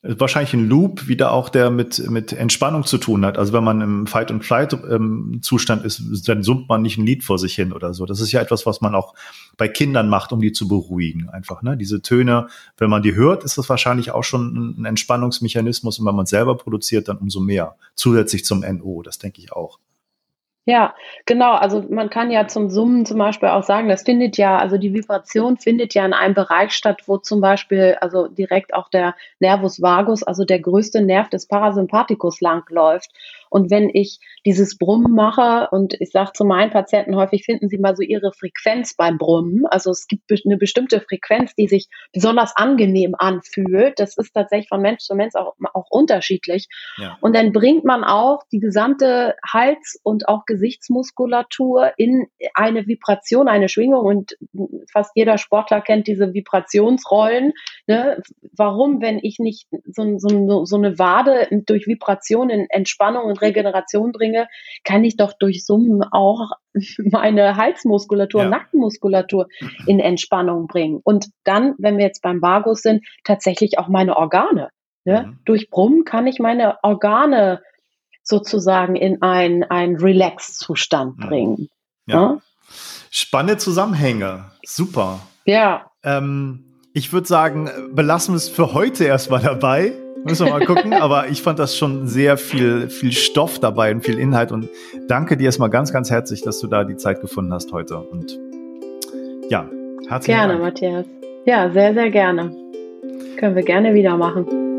wahrscheinlich ein Loop wieder auch, der mit, mit Entspannung zu tun hat. Also wenn man im Fight and Flight ähm, Zustand ist, dann summt man nicht ein Lied vor sich hin oder so. Das ist ja etwas, was man auch bei Kindern macht, um die zu beruhigen. Einfach, ne? Diese Töne, wenn man die hört, ist das wahrscheinlich auch schon ein Entspannungsmechanismus und wenn man selber produziert, dann umso mehr. Zusätzlich zum NO, das denke ich auch. Ja, genau. Also man kann ja zum Summen zum Beispiel auch sagen, das findet ja, also die Vibration findet ja in einem Bereich statt, wo zum Beispiel also direkt auch der Nervus vagus, also der größte Nerv des Parasympathikus langläuft. Und wenn ich dieses Brummen mache und ich sage zu meinen Patienten häufig, finden Sie mal so Ihre Frequenz beim Brummen. Also es gibt eine bestimmte Frequenz, die sich besonders angenehm anfühlt. Das ist tatsächlich von Mensch zu Mensch auch, auch unterschiedlich. Ja. Und dann bringt man auch die gesamte Hals- und auch Gesichtsmuskulatur in eine Vibration, eine Schwingung. Und fast jeder Sportler kennt diese Vibrationsrollen. Ne? Warum, wenn ich nicht so, so, so eine Wade durch Vibration in Entspannung und Regeneration bringe, kann ich doch durch Summen auch meine Halsmuskulatur, ja. Nackenmuskulatur in Entspannung bringen. Und dann, wenn wir jetzt beim Vagus sind, tatsächlich auch meine Organe. Ne? Mhm. Durch Brummen kann ich meine Organe sozusagen in einen, einen Relax-Zustand mhm. bringen. Ja. ja. Spannende Zusammenhänge. Super. Ja. Ähm, ich würde sagen, belassen wir es für heute erstmal dabei. Müssen wir mal gucken. Aber ich fand das schon sehr viel, viel Stoff dabei und viel Inhalt. Und danke dir erstmal ganz, ganz herzlich, dass du da die Zeit gefunden hast heute. Und ja, herzlichen gerne, Dank. Gerne, Matthias. Ja, sehr, sehr gerne. Können wir gerne wieder machen.